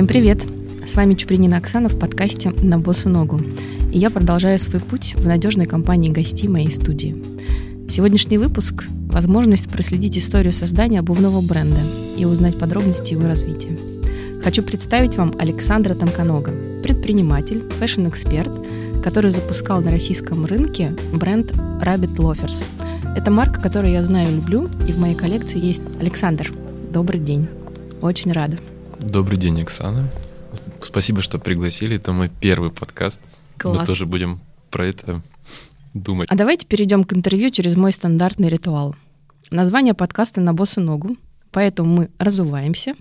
Всем привет! С вами Чупринина Оксана в подкасте «На босу ногу». И я продолжаю свой путь в надежной компании гостей моей студии. Сегодняшний выпуск – возможность проследить историю создания обувного бренда и узнать подробности его развития. Хочу представить вам Александра Тонконога, предприниматель, фэшн-эксперт, который запускал на российском рынке бренд Rabbit Loafers. Это марка, которую я знаю и люблю, и в моей коллекции есть Александр. Добрый день. Очень рада. Добрый день, Оксана. Спасибо, что пригласили. Это мой первый подкаст. Класс. Мы тоже будем про это думать. А давайте перейдем к интервью через мой стандартный ритуал. Название подкаста «На босу ногу», поэтому мы разуваемся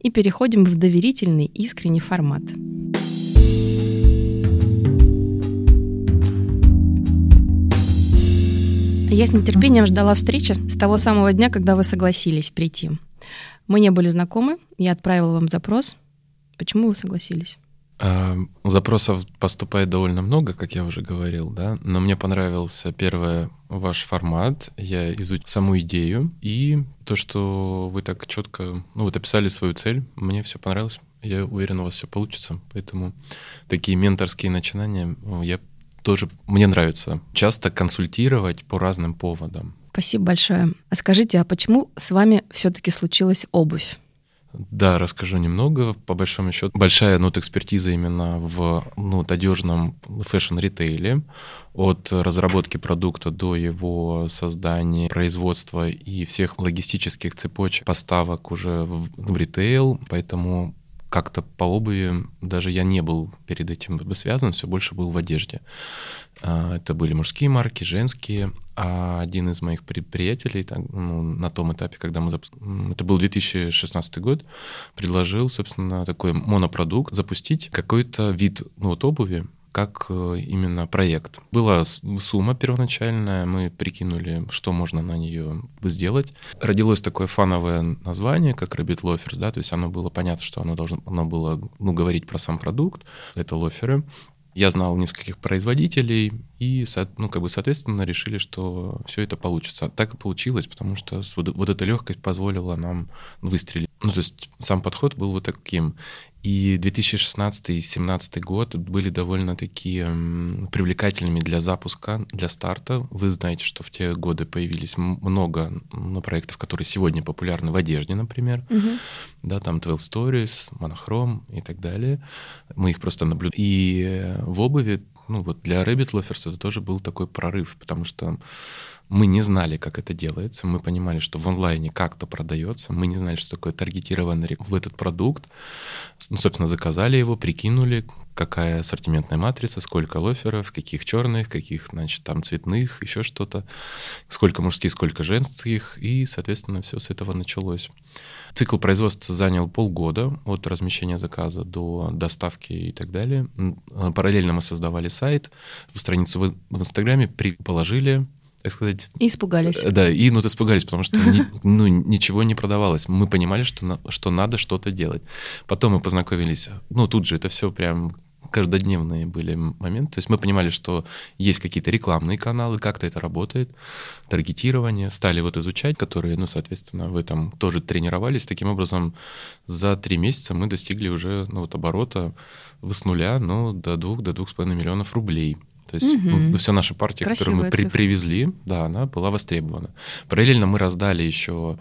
и переходим в доверительный, искренний формат. Я с нетерпением ждала встречи с того самого дня, когда вы согласились прийти. Мы не были знакомы, я отправила вам запрос. Почему вы согласились? А, запросов поступает довольно много, как я уже говорил, да, но мне понравился первый ваш формат, я изучил саму идею и то, что вы так четко, ну вот описали свою цель, мне все понравилось, я уверен, у вас все получится, поэтому такие менторские начинания я тоже, мне нравится часто консультировать по разным поводам. Спасибо большое. А скажите, а почему с вами все-таки случилась обувь? Да, расскажу немного. По большому счету, большая ну, экспертиза именно в ну, надежном фэшн-ритейле. От разработки продукта до его создания, производства и всех логистических цепочек поставок уже в, в ритейл. Поэтому как-то по обуви даже я не был перед этим связан, все больше был в одежде. А, это были мужские марки, женские. А один из моих приятелей так, ну, на том этапе, когда мы запускали, это был 2016 год, предложил, собственно, такой монопродукт запустить какой-то вид ну, вот обуви, как э, именно проект. Была сумма первоначальная, мы прикинули, что можно на нее сделать. Родилось такое фановое название, как Rabbit Loafers, да, то есть оно было понятно, что оно должно оно было ну, говорить про сам продукт, это лоферы. Я знал нескольких производителей, и, ну, как бы, соответственно, решили, что все это получится. Так и получилось, потому что вот эта легкость позволила нам выстрелить. Ну, то есть сам подход был вот таким. И 2016 и 2017 год были довольно такие привлекательными для запуска, для старта. Вы знаете, что в те годы появились много ну, проектов, которые сегодня популярны в одежде, например. Угу. Да, там 12 Stories, Monochrome и так далее. Мы их просто наблюдаем. И в обуви, ну вот для Rabbit Loafers это тоже был такой прорыв, потому что мы не знали, как это делается. Мы понимали, что в онлайне как-то продается. Мы не знали, что такое таргетированный в этот продукт. Ну, собственно, заказали его, прикинули, какая ассортиментная матрица, сколько лоферов, каких черных, каких, значит, там цветных, еще что-то, сколько мужских, сколько женских, и, соответственно, все с этого началось. Цикл производства занял полгода от размещения заказа до доставки и так далее. Параллельно мы создавали сайт, страницу в Инстаграме положили, так сказать... И испугались. Э, да, и ну, испугались, потому что ни, ну, ничего не продавалось. Мы понимали, что, на, что надо что-то делать. Потом мы познакомились, ну, тут же это все прям каждодневные были моменты. То есть мы понимали, что есть какие-то рекламные каналы, как-то это работает, таргетирование, стали вот изучать, которые, ну, соответственно, в этом тоже тренировались. Таким образом, за три месяца мы достигли уже ну, вот оборота с нуля, ну, до двух, до двух с половиной миллионов рублей. То есть угу. ну, вся наша партия, Красивая которую мы при, привезли, да, она была востребована. Параллельно мы раздали еще,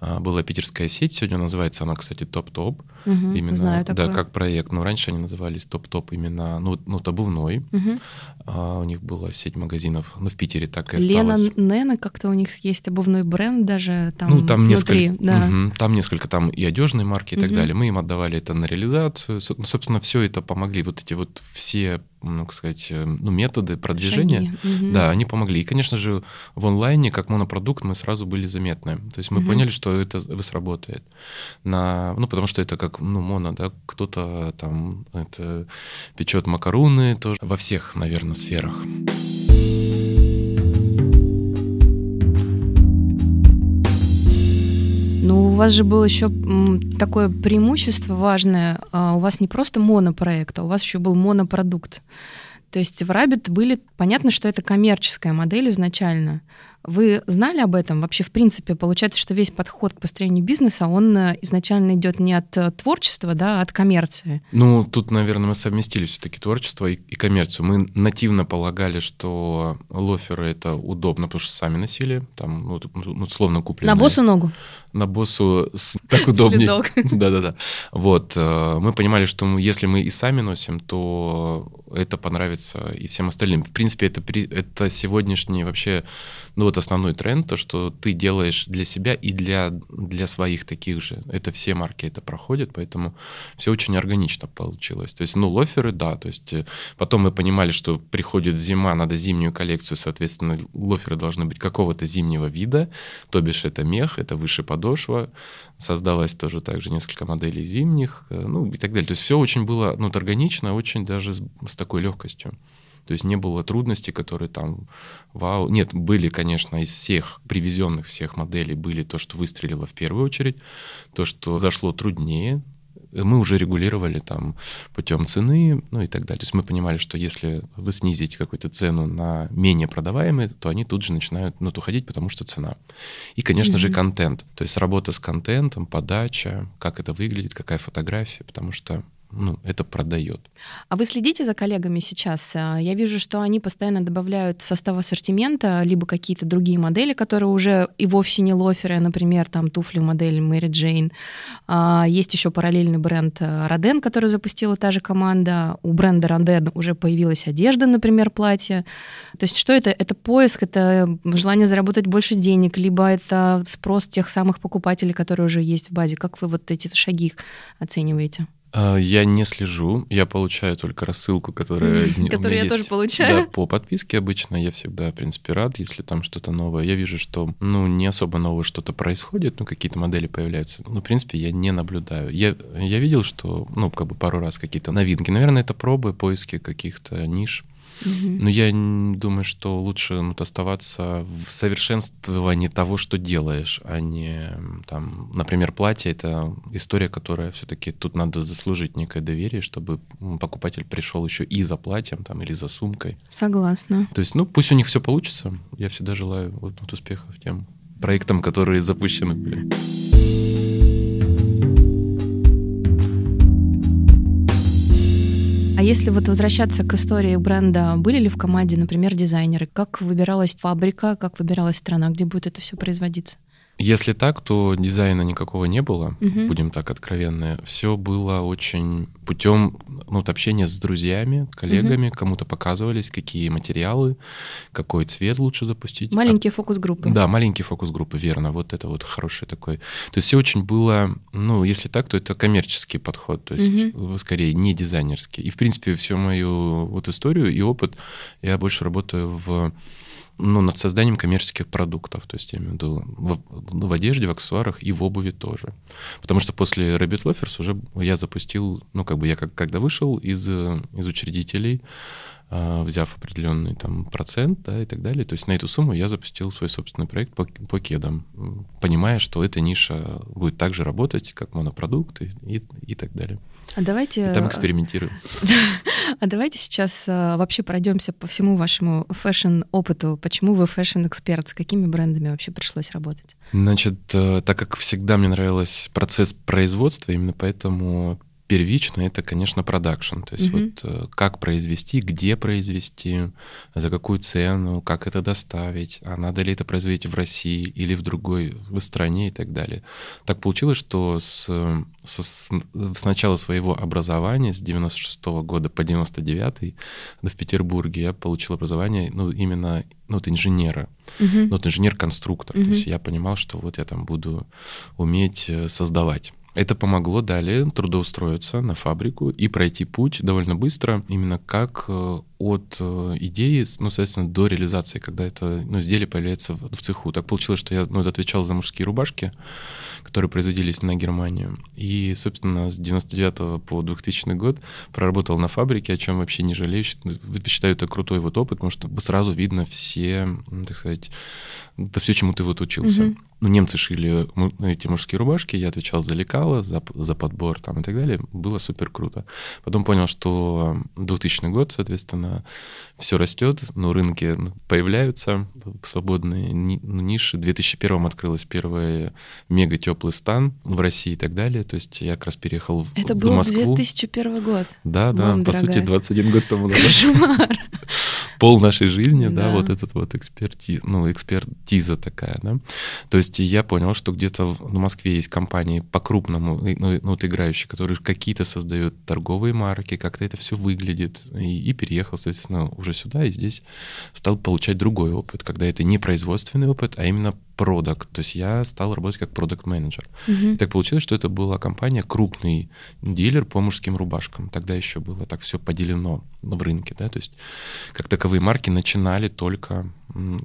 а, была питерская сеть, сегодня называется она, кстати, Топ-Топ. Угу, именно, знаю такое. Да, как проект. Но раньше они назывались Топ-Топ именно, ну, ну обувной. Угу. А, у них была сеть магазинов, ну, в Питере так и Лена осталось. Лена как-то у них есть обувной бренд даже там Ну, там внутри, несколько, да. угу, там несколько, там и одежные марки и угу. так далее. Мы им отдавали это на реализацию. Ну, собственно, все это помогли, вот эти вот все ну, как сказать, э, ну, методы продвижения, Шаги. да, они помогли. И, конечно же, в онлайне, как монопродукт, мы сразу были заметны. То есть мы угу. поняли, что это сработает. На, ну, потому что это как, ну, моно, да, кто-то там это печет макаруны тоже во всех, наверное, сферах. У вас же было еще такое преимущество важное. А, у вас не просто монопроект, а у вас еще был монопродукт. То есть в Rabbit были... Понятно, что это коммерческая модель изначально. Вы знали об этом? Вообще, в принципе, получается, что весь подход к построению бизнеса, он э, изначально идет не от э, творчества, да, а от коммерции. Ну, тут, наверное, мы совместили все-таки творчество и, и коммерцию. Мы нативно полагали, что лоферы это удобно, потому что сами носили, там, ну, ну словно купленные. На боссу ногу? На боссу так удобнее. Да-да-да. Вот. Э, мы понимали, что если мы и сами носим, то это понравится и всем остальным. В принципе, это, это сегодняшний вообще, ну вот основной тренд, то, что ты делаешь для себя и для, для своих таких же. Это все марки это проходят, поэтому все очень органично получилось. То есть, ну, лоферы, да, то есть э, потом мы понимали, что приходит зима, надо зимнюю коллекцию, соответственно, лоферы должны быть какого-то зимнего вида, то бишь это мех, это выше подошва, создалось тоже также несколько моделей зимних, э, ну и так далее. То есть все очень было ну, органично, очень даже с, с такой легкостью. То есть не было трудностей, которые там, вау. Нет, были, конечно, из всех привезенных всех моделей были то, что выстрелило в первую очередь, то, что зашло труднее, мы уже регулировали там путем цены, ну и так далее. То есть мы понимали, что если вы снизите какую-то цену на менее продаваемые, то они тут же начинают ну, уходить, потому что цена. И, конечно mm-hmm. же, контент. То есть работа с контентом, подача, как это выглядит, какая фотография, потому что ну, это продает. А вы следите за коллегами сейчас? А, я вижу, что они постоянно добавляют в состав ассортимента либо какие-то другие модели, которые уже и вовсе не лоферы, например, там туфли модель Мэри Джейн. А, есть еще параллельный бренд Роден, который запустила та же команда. У бренда Роден уже появилась одежда, например, платье. То есть что это? Это поиск, это желание заработать больше денег, либо это спрос тех самых покупателей, которые уже есть в базе. Как вы вот эти шаги оцениваете? А, я не слежу, я получаю только рассылку, которая Которую я тоже получаю. Да, по подписке обычно я всегда, в принципе, рад, если там что-то новое. Я вижу, что, ну, не особо новое что-то происходит, ну, какие-то модели появляются. Ну, в принципе, я не наблюдаю. Я, я видел, что, ну, как бы пару раз какие-то новинки. Наверное, это пробы, поиски каких-то ниш. Но я думаю, что лучше ну, оставаться в совершенствовании того, что делаешь, а не там, например, платье это история, которая все-таки тут надо заслужить некое доверие, чтобы покупатель пришел еще и за платьем там или за сумкой. Согласна. То есть, ну, пусть у них все получится. Я всегда желаю вот, вот успехов тем проектам, которые запущены были. А если вот возвращаться к истории бренда, были ли в команде, например, дизайнеры? Как выбиралась фабрика, как выбиралась страна, где будет это все производиться? Если так, то дизайна никакого не было, угу. будем так откровенны. Все было очень путем ну, вот общения с друзьями, коллегами, угу. кому-то показывались, какие материалы, какой цвет лучше запустить. Маленькие а, фокус-группы. Да, маленькие фокус-группы, верно. Вот это вот хороший такой. То есть все очень было, ну, если так, то это коммерческий подход, то есть угу. скорее не дизайнерский. И, в принципе, всю мою вот историю и опыт я больше работаю в ну, над созданием коммерческих продуктов, то есть я имею в виду в, в одежде, в аксессуарах и в обуви тоже. Потому что после Rabbit Loafers уже я запустил, ну, как бы я как, когда вышел из, из учредителей, э, взяв определенный там процент, да, и так далее, то есть на эту сумму я запустил свой собственный проект по, по кедам, понимая, что эта ниша будет также работать, как монопродукт и, и, и так далее. А давайте... И там экспериментируем. А давайте сейчас а, вообще пройдемся по всему вашему фэшн-опыту. Почему вы фэшн-эксперт? С какими брендами вообще пришлось работать? Значит, э, так как всегда мне нравился процесс производства, именно поэтому первично это, конечно, продакшн. То есть mm-hmm. вот э, как произвести, где произвести, за какую цену, как это доставить, а надо ли это производить в России или в другой в стране и так далее. Так получилось, что с, с, с начала своего образования, с 96 -го года по 99 в Петербурге я получил образование ну, именно ну, вот инженера, uh-huh. ну, вот инженер-конструктор. Uh-huh. То есть я понимал, что вот я там буду уметь э, создавать. Это помогло далее трудоустроиться на фабрику и пройти путь довольно быстро, именно как э, от э, идеи, ну, соответственно, до реализации, когда это ну, изделие появляется в, в цеху. Так получилось, что я ну, отвечал за мужские рубашки, которые производились на Германию. И, собственно, с 99 по 2000 год проработал на фабрике, о чем вообще не жалею. Считаю, это крутой вот опыт, потому что сразу видно все, так сказать, это все, чему ты вот учился. Угу. Ну, немцы шили эти мужские рубашки, я отвечал за лекало, за, за подбор там и так далее. Было супер круто. Потом понял, что 2000 год, соответственно, все растет, но рынки появляются, свободные ну, ниши. В 2001 открылась первая мега теплый стан в России и так далее. То есть я как раз переехал Это в был Москву. 2001 год. Да, да, Мам, по дорогая. сути, 21 год тому назад. Кошмар. Пол нашей жизни, да, Да. вот этот вот эксперти, ну, экспертиза такая, да. То есть я понял, что где-то в в Москве есть компании по-крупному, ну, ну, вот играющие, которые какие-то создают торговые марки, как-то это все выглядит, и, и переехал, соответственно, уже сюда, и здесь стал получать другой опыт, когда это не производственный опыт, а именно продукт. То есть я стал работать как продукт-менеджер. Мгм. И так получилось, что это была компания, крупный дилер по мужским рубашкам. Тогда еще было так все поделено в рынке, да, то есть как таковые марки начинали только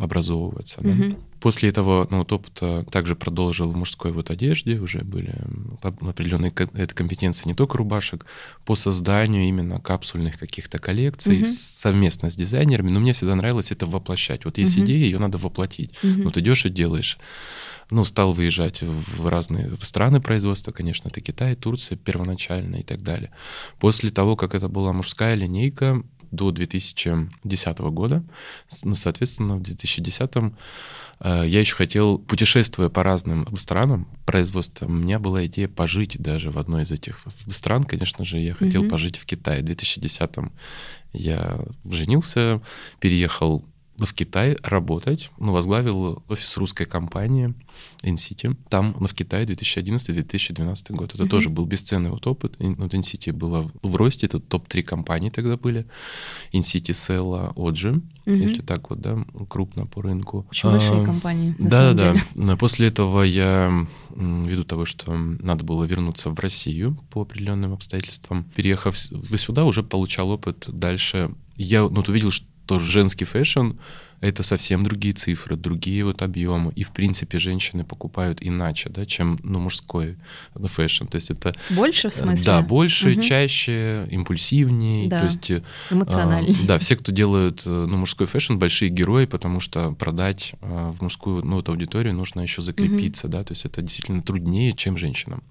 образовываться. да. Мгм. После этого ну, вот опыта также продолжил в мужской вот одежде, уже были определенные это компетенции не только рубашек, по созданию именно капсульных каких-то коллекций Мгм. совместно с дизайнерами. Но мне всегда нравилось это воплощать. Вот есть Мгм. идея, ее надо воплотить. Ну, ты идешь и делаешь. Ну, стал выезжать в разные в страны производства, конечно, это Китай, Турция первоначально и так далее. После того, как это была мужская линейка до 2010 года, ну, соответственно, в 2010 э, я еще хотел, путешествуя по разным странам производства, у меня была идея пожить даже в одной из этих стран, конечно же, я хотел Мгм. пожить в Китае. В 2010 я женился, переехал в Китай работать, ну, возглавил офис русской компании InCity. Там, ну, в Китае 2011-2012 год. Это Мгм. тоже был бесценный вот опыт. Вот InCity было в росте, это топ-3 компании тогда были. InCity, Sella, Oji, Мгм. если так вот, да, крупно по рынку. Очень большие А, компании, на да, самом да, деле. да. После этого я, ввиду того, что надо было вернуться в Россию по определенным обстоятельствам, переехав сюда, уже получал опыт дальше. Я ну, вот увидел, что женский фэшн это совсем другие цифры, другие вот объемы. И, в принципе, женщины покупают иначе, да, чем ну, мужской ну, фэшн. То есть это... Больше в э, смысле? Да, больше, Мгм. чаще, импульсивнее. Да. То есть э, Эмоциональнее. а, Да, все, кто делают э, ну, мужской фэшн, большие герои, потому что продать э, в мужскую ну, вот аудиторию нужно еще закрепиться, да, то есть это действительно труднее, чем женщинам.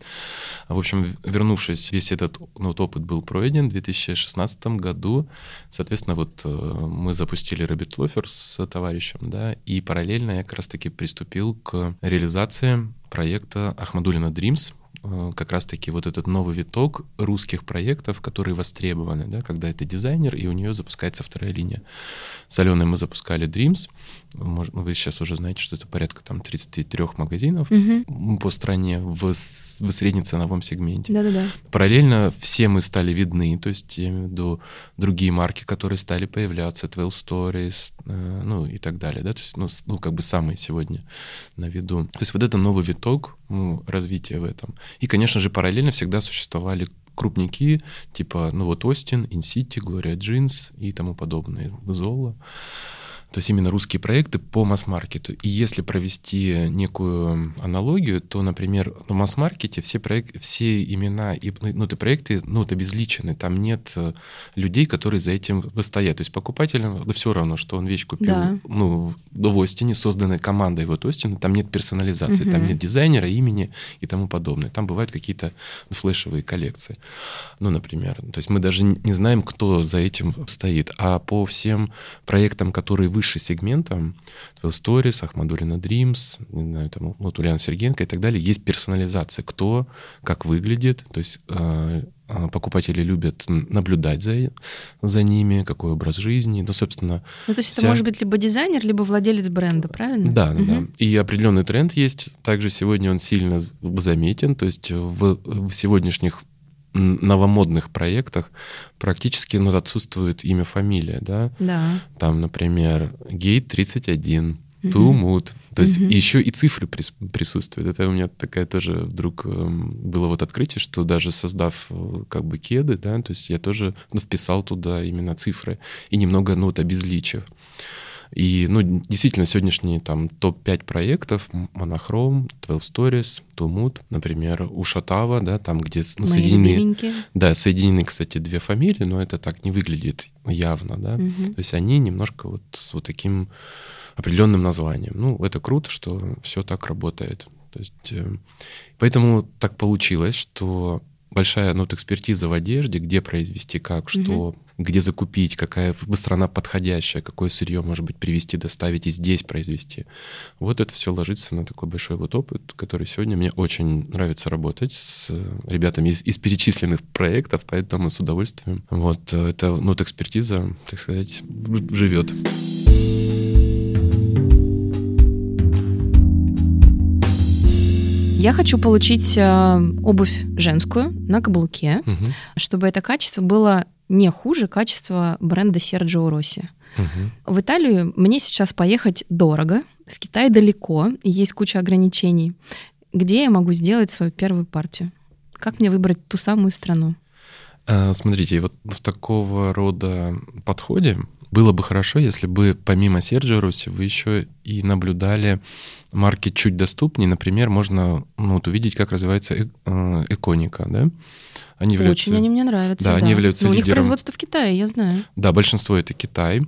В общем, вернувшись, весь этот ну, вот опыт был пройден в 2016 году. Соответственно, вот э, мы запустили Rabbit Loafer товарищем, да, и параллельно я как раз-таки приступил к реализации проекта Ахмадулина Dreams, э, как раз-таки вот этот новый виток русских проектов, которые востребованы, да, когда это дизайнер, и у нее запускается вторая линия. С Аленой мы запускали Dreams. Может, вы сейчас уже знаете, что это порядка там 33 магазинов Мгм. по стране в, в среднеценовом сегменте. Да-да-да. Параллельно все мы стали видны, то есть я имею в виду другие марки, которые стали появляться, 12 Stories, э, ну и так далее, да, то есть, ну, ну, как бы самые сегодня на виду. То есть вот это новый виток ну, развития в этом. И, конечно же, параллельно всегда существовали крупники, типа, ну вот Остин, InCity, Gloria Jeans и тому подобное, Зола. То есть именно русские проекты по масс-маркету. И если провести некую аналогию, то, например, в масс-маркете все, проект, все имена и ну, это проекты ну, это обезличены. Там нет э, людей, которые за этим выстоят. То есть покупателям да все равно, что он вещь купил Да. ну, в Остине, созданной командой вот Остина, там нет персонализации, там Мгм. нет дизайнера, имени и тому подобное. Там бывают какие-то ну, флешевые коллекции. Ну, например. То есть мы даже не знаем, кто за этим стоит. А по всем проектам, которые выше сегментом, Twelve Stories, Ахмадулина Dreams, не знаю, там, вот Ульяна Сергеенко и так далее, есть персонализация. Кто, как выглядит. То есть э, э, покупатели любят наблюдать за, за ними, какой образ жизни. Ну, собственно, Ну, то есть это Вся- может быть либо дизайнер, либо владелец бренда, правильно? да, да, да. И определенный тренд есть. Также сегодня он сильно заметен. То есть в, в сегодняшних новомодных проектах практически ну, отсутствует имя, фамилия, да. Да. Там, например, Гейт 31, Мгм. Тумут. То есть и еще и цифры прис- присутствуют. Это у меня такая тоже вдруг эм, было вот открытие, что даже создав э, как бы кеды, да, то есть я тоже ну, вписал туда именно цифры и немного, ну, вот обезличив. И, ну, действительно, сегодняшние там топ-5 проектов Monochrome, 12 Stories, Тумут, например, у Шатава, да, там, где ну, Мои соединены... любименькие. Да, соединены, кстати, две фамилии, но это так не выглядит явно, да. Мгм. То есть они немножко вот с вот таким определенным названием. Ну, это круто, что все так работает. То есть, э, поэтому так получилось, что большая ну, вот экспертиза в одежде, где произвести, как, что, угу. Где закупить, какая страна подходящая, какое сырье, может быть, привезти, доставить и здесь произвести. Вот это все ложится на такой большой вот опыт, который сегодня мне очень нравится работать с ребятами из, из перечисленных проектов, поэтому с удовольствием. Вот это ну, вот экспертиза, так сказать, живет. Я хочу получить э, обувь женскую на каблуке, угу. чтобы это качество было не хуже качества бренда Серджио Росси. Угу. В Италию мне сейчас поехать дорого, в Китай далеко, есть куча ограничений. Где я могу сделать свою первую партию? Как мне выбрать ту самую страну? А, смотрите, вот в такого рода подходе было бы хорошо, если бы помимо Серджио Росси вы еще и наблюдали марки чуть доступнее. Например, можно ну, вот увидеть, как развивается э, эконика, да? Они являются, Очень они мне нравятся. Да, да. они являются Но лидером. У них производство в Китае, я знаю. Да, большинство это Китай.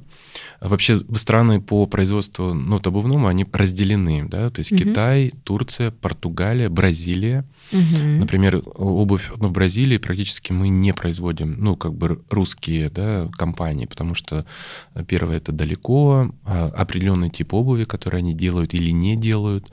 А вообще страны по производству ну, обувному, они разделены, да, то есть угу. Китай, Турция, Португалия, Бразилия. Угу. Например, обувь ну, в Бразилии практически мы не производим, ну, как бы русские, да, компании, потому что э, первое это далеко, а определенный тип обуви, который они делают или не делают,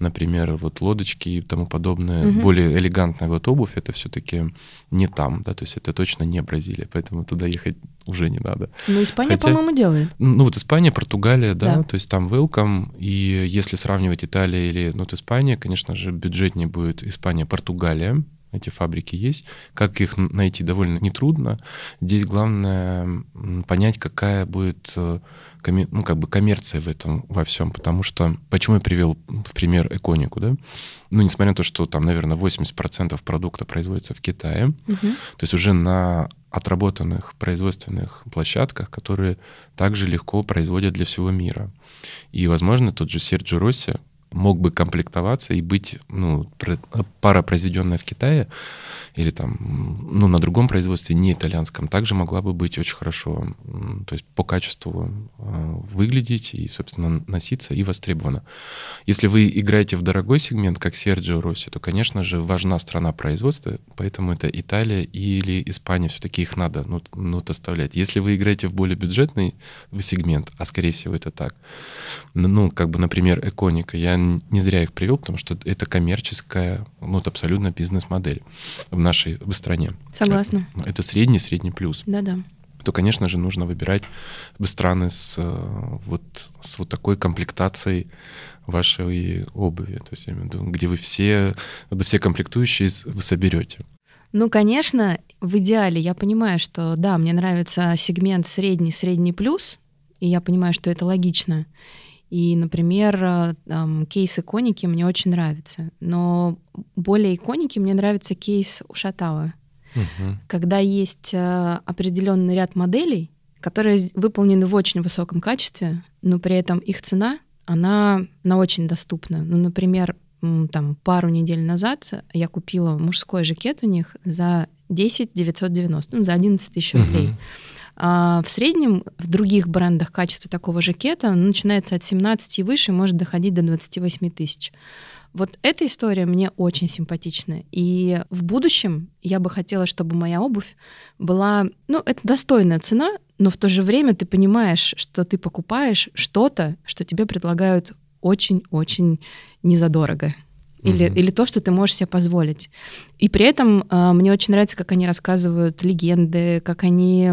например, вот лодочки и тому подобное, угу. более элегантная вот обувь, это все-таки не там, да, то есть это точно не Бразилия, поэтому туда ехать уже не надо. Ну, Испания, Хотя, по-моему, делает. Ну, вот Испания, Португалия, да, да, то есть там welcome, и если сравнивать Италия или, ну, вот Испания, конечно же, бюджетнее будет Испания, Португалия, эти фабрики есть. Как их найти довольно нетрудно. Здесь главное понять, какая будет э, ну, как бы коммерция в этом во всем, потому что, почему я привел в пример Эконику, да? Ну, несмотря на то, что там, наверное, 80% продукта производится в Китае, угу. то есть уже на отработанных производственных площадках, которые также легко производят для всего мира. И, возможно, тот же Серджи Росси мог бы комплектоваться и быть ну, пара, произведенная в Китае, или там, ну, на другом производстве, не итальянском, также могла бы быть очень хорошо, то есть по качеству э, выглядеть и, собственно, носиться и востребована. Если вы играете в дорогой сегмент, как Серджио Росси, то, конечно же, важна страна производства, поэтому это Италия или Испания, все-таки их надо ну, ну, оставлять. Если вы играете в более бюджетный сегмент, а скорее всего это так, ну, как бы, например, Эконика, я не зря их привел, потому что это коммерческая, ну, это абсолютно бизнес-модель нашей в стране. Согласна. Это средний, средний плюс. Да-да то, конечно же, нужно выбирать страны с э, вот, с вот такой комплектацией вашей обуви, то есть, я имею в виду, где вы все, где все комплектующие вы соберете. Ну, конечно, в идеале я понимаю, что да, мне нравится сегмент средний, средний плюс, и я понимаю, что это логично. И, например, э, там, кейс иконики мне очень нравится. Но более иконики мне нравится кейс Ушатава. Угу. Когда есть э, определенный ряд моделей, которые выполнены в очень высоком качестве, но при этом их цена, она, она очень доступна. Ну, например, там пару недель назад я купила мужской жакет у них за 10 990, ну, за 11 тысяч рублей. Угу. А в среднем в других брендах качество такого жакета ну, начинается от 17 и выше, может доходить до 28 тысяч. Вот эта история мне очень симпатична. И в будущем я бы хотела, чтобы моя обувь была... Ну, это достойная цена, но в то же время ты понимаешь, что ты покупаешь что-то, что тебе предлагают очень-очень незадорого или, угу. или то, что ты можешь себе позволить. И при этом э, мне очень нравится, как они рассказывают легенды, как они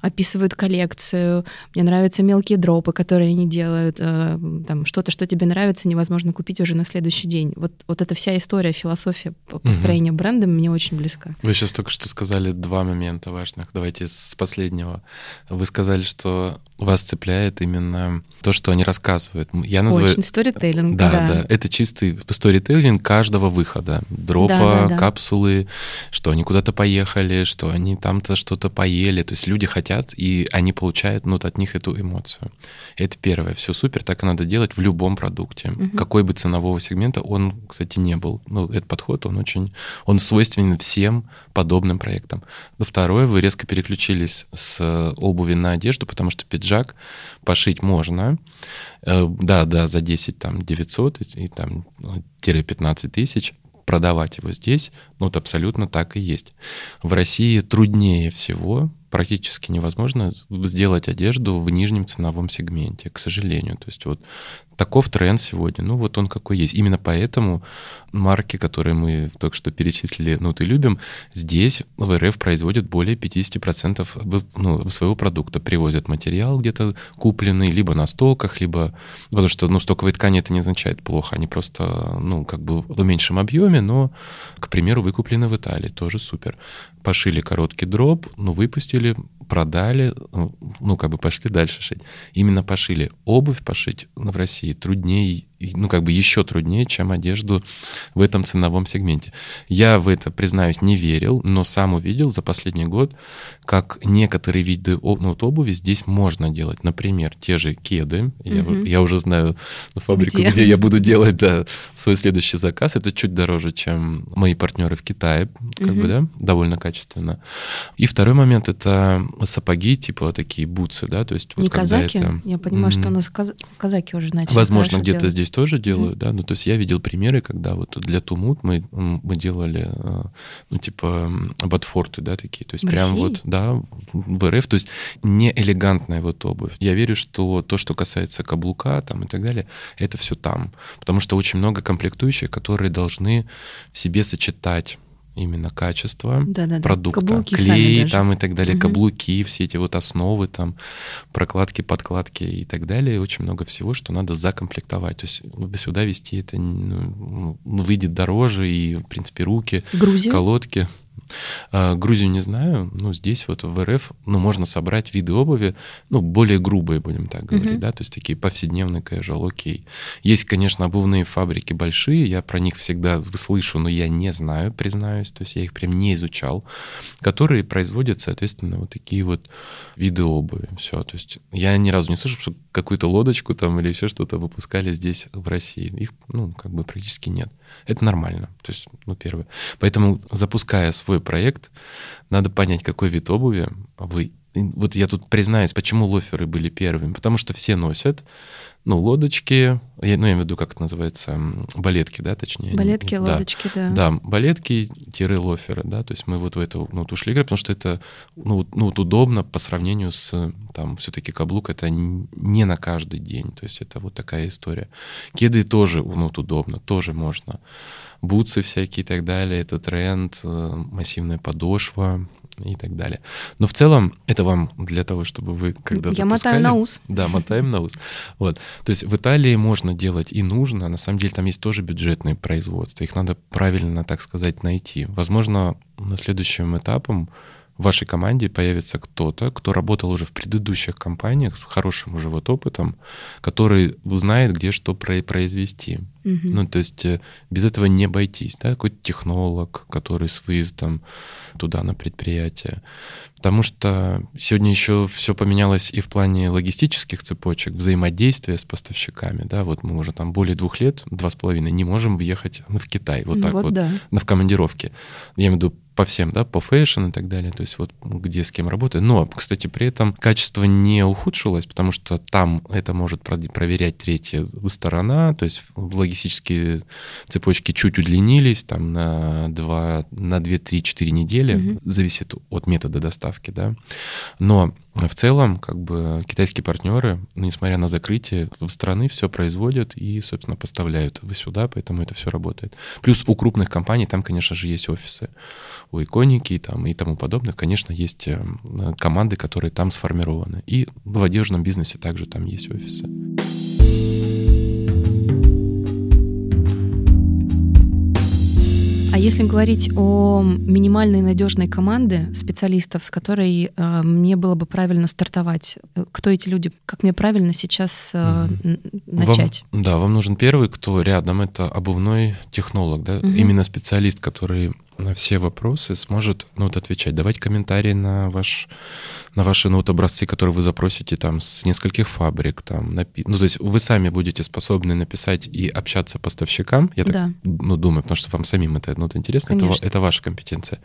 описывают коллекцию. Мне нравятся мелкие дропы, которые они делают. Э, там что-то, что тебе нравится, невозможно купить уже на следующий день. Вот, вот эта вся история, философия построения угу. бренда мне очень близка. Вы сейчас только что сказали два момента важных. Давайте с последнего. Вы сказали, что вас цепляет именно то, что они рассказывают. Я называю... Очень сторителлинг, да. Да, да. Это чистый сторителлинг каждого выхода. Дропа, да, да, да. капсулы, что они куда-то поехали, что они там-то что-то поели. То есть люди хотят, и они получают ну, от них эту эмоцию. Это первое. Все супер, так и надо делать в любом продукте. Угу. Какой бы ценового сегмента он, кстати, не был. Ну, этот подход, он очень... Он свойственен всем подобным проектам. Но второе, вы резко переключились с обуви на одежду, потому что пиджак пиджак пошить можно. Э, да, да, за 10, там, 900 и, и там, 15 тысяч продавать его здесь, ну, вот абсолютно так и есть. В России труднее всего, практически невозможно сделать одежду в нижнем ценовом сегменте, к сожалению. То есть вот таков тренд сегодня. Ну, вот он какой есть. Именно поэтому марки, которые мы только что перечислили, ну, ты любим, здесь в РФ производят более 50% ну, своего продукта. Привозят материал где-то купленный, либо на стоках, либо... Потому что, ну, стоковые ткани это не означает плохо. Они просто, ну, как бы в меньшем объеме, но, к примеру, выкуплены в Италии. Тоже супер. Пошили короткий дроп, ну, выпустили, продали, ну, как бы пошли дальше шить. Именно пошили. Обувь пошить в России труднее ну, как бы еще труднее, чем одежду в этом ценовом сегменте. Я в это, признаюсь, не верил, но сам увидел за последний год, как некоторые виды ну, вот обуви здесь можно делать. Например, те же кеды. Я, угу. я уже знаю фабрику, где? где я буду делать да, свой следующий заказ. Это чуть дороже, чем мои партнеры в Китае, как угу. бы, да, довольно качественно. И второй момент — это сапоги, типа такие бутсы, да, то есть... Не вот казаки? Это... Я понимаю, что у нас казаки уже начали Возможно, где-то здесь тоже делают, mm-hmm. да, ну то есть я видел примеры, когда вот для Тумут мы, мы делали, э, ну типа ботфорты, да, такие, то есть в прям России? вот, да, в РФ, то есть не элегантная вот обувь. Я верю, что то, что касается каблука там и так далее, это все там, потому что очень много комплектующих, которые должны в себе сочетать именно качество да, да, продукта, каблуки клей там и так далее, угу. каблуки, все эти вот основы там, прокладки, подкладки и так далее, очень много всего, что надо закомплектовать. То есть сюда вести это ну, выйдет дороже и, в принципе, руки, Грузию? колодки. А, Грузию не знаю, но здесь вот в РФ, ну, можно собрать виды обуви, ну, более грубые, будем так говорить, mm-hmm. да, то есть такие повседневные casual, окей. Есть, конечно, обувные фабрики большие, я про них всегда слышу, но я не знаю, признаюсь, то есть я их прям не изучал, которые производят, соответственно, вот такие вот виды обуви, все, то есть я ни разу не слышал, что какую-то лодочку там или еще что-то выпускали здесь, в России. Их, ну, как бы практически нет. Это нормально, то есть, ну, первое. Поэтому, запуская свой проект, надо понять, какой вид обуви вы... Вот я тут признаюсь, почему лоферы были первыми. Потому что все носят, ну, лодочки, я, ну, я имею в виду, как это называется, балетки, да, точнее. Балетки, да. лодочки, да. Да, балетки-лоферы, да, то есть мы вот в это ну, вот ушли играть, потому что это, ну, ну, вот удобно по сравнению с, там, все-таки каблук, это не на каждый день, то есть это вот такая история. Кеды тоже, ну, вот удобно, тоже можно. Бутсы всякие и так далее, это тренд, э, массивная подошва, и так далее. Но в целом это вам для того, чтобы вы когда Я запускали... мотаю на ус. Да, мотаем на ус. Вот. То есть в Италии можно делать и нужно. На самом деле там есть тоже бюджетные производства. Их надо правильно, так сказать, найти. Возможно, на следующем этапом в вашей команде появится кто-то, кто работал уже в предыдущих компаниях с хорошим уже вот опытом, который знает, где что произвести. Угу. Ну, то есть э, без этого не обойтись, да, какой-то технолог, который с выездом туда на предприятие. Потому что сегодня еще все поменялось и в плане логистических цепочек, взаимодействия с поставщиками, да, вот мы уже там более двух лет, два с половиной, не можем въехать в Китай, вот так вот, вот да. в командировке. Я имею в виду по всем, да, по фэшн и так далее, то есть вот где с кем работает. Но, кстати, при этом качество не ухудшилось, потому что там это может проверять третья сторона, то есть логистические цепочки чуть удлинились там на 2, на 2 3, 4 недели, mm-hmm. зависит от метода доставки, да. Но в целом, как бы китайские партнеры, ну, несмотря на закрытие, в страны все производят и, собственно, поставляют вы сюда, поэтому это все работает. Плюс у крупных компаний там, конечно же, есть офисы. У Иконики там, и тому подобных, конечно, есть э, команды, которые там сформированы. И в одежном бизнесе также там есть офисы. А если говорить о минимальной надежной команде специалистов, с которой э, мне было бы правильно стартовать, э, кто эти люди, как мне правильно сейчас э, начать? Вам, да, вам нужен первый, кто рядом, это обувной технолог, да, угу. именно специалист, который на все вопросы сможет ну, вот, отвечать, давать комментарии на, ваш, на ваши ну, вот, образцы, которые вы запросите там с нескольких фабрик. Там, напи... Ну, то есть вы сами будете способны написать и общаться поставщикам, я так ну, думаю, потому что вам самим это, ну, это интересно, это, это ваша компетенция.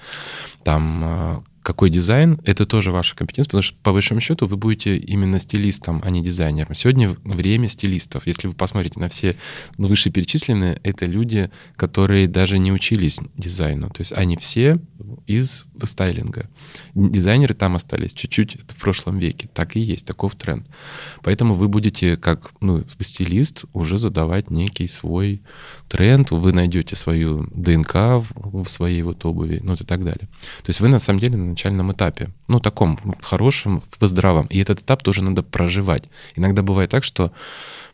Там а, какой дизайн, это тоже ваша компетенция, потому что по большому счету вы будете именно стилистом, а не дизайнером. Сегодня время стилистов. Если вы посмотрите на все вышеперечисленные, это люди, которые даже не учились дизайну. То есть они все из стайлинга. Дизайнеры там остались чуть-чуть в прошлом веке. Так и есть, таков тренд. Поэтому вы будете, как ну, стилист, уже задавать некий свой тренд, вы найдете свою ДНК в своей вот обуви, ну и так далее. То есть вы на самом деле начальном этапе, ну таком, хорошем, в здравом. И этот этап тоже надо проживать. Иногда бывает так, что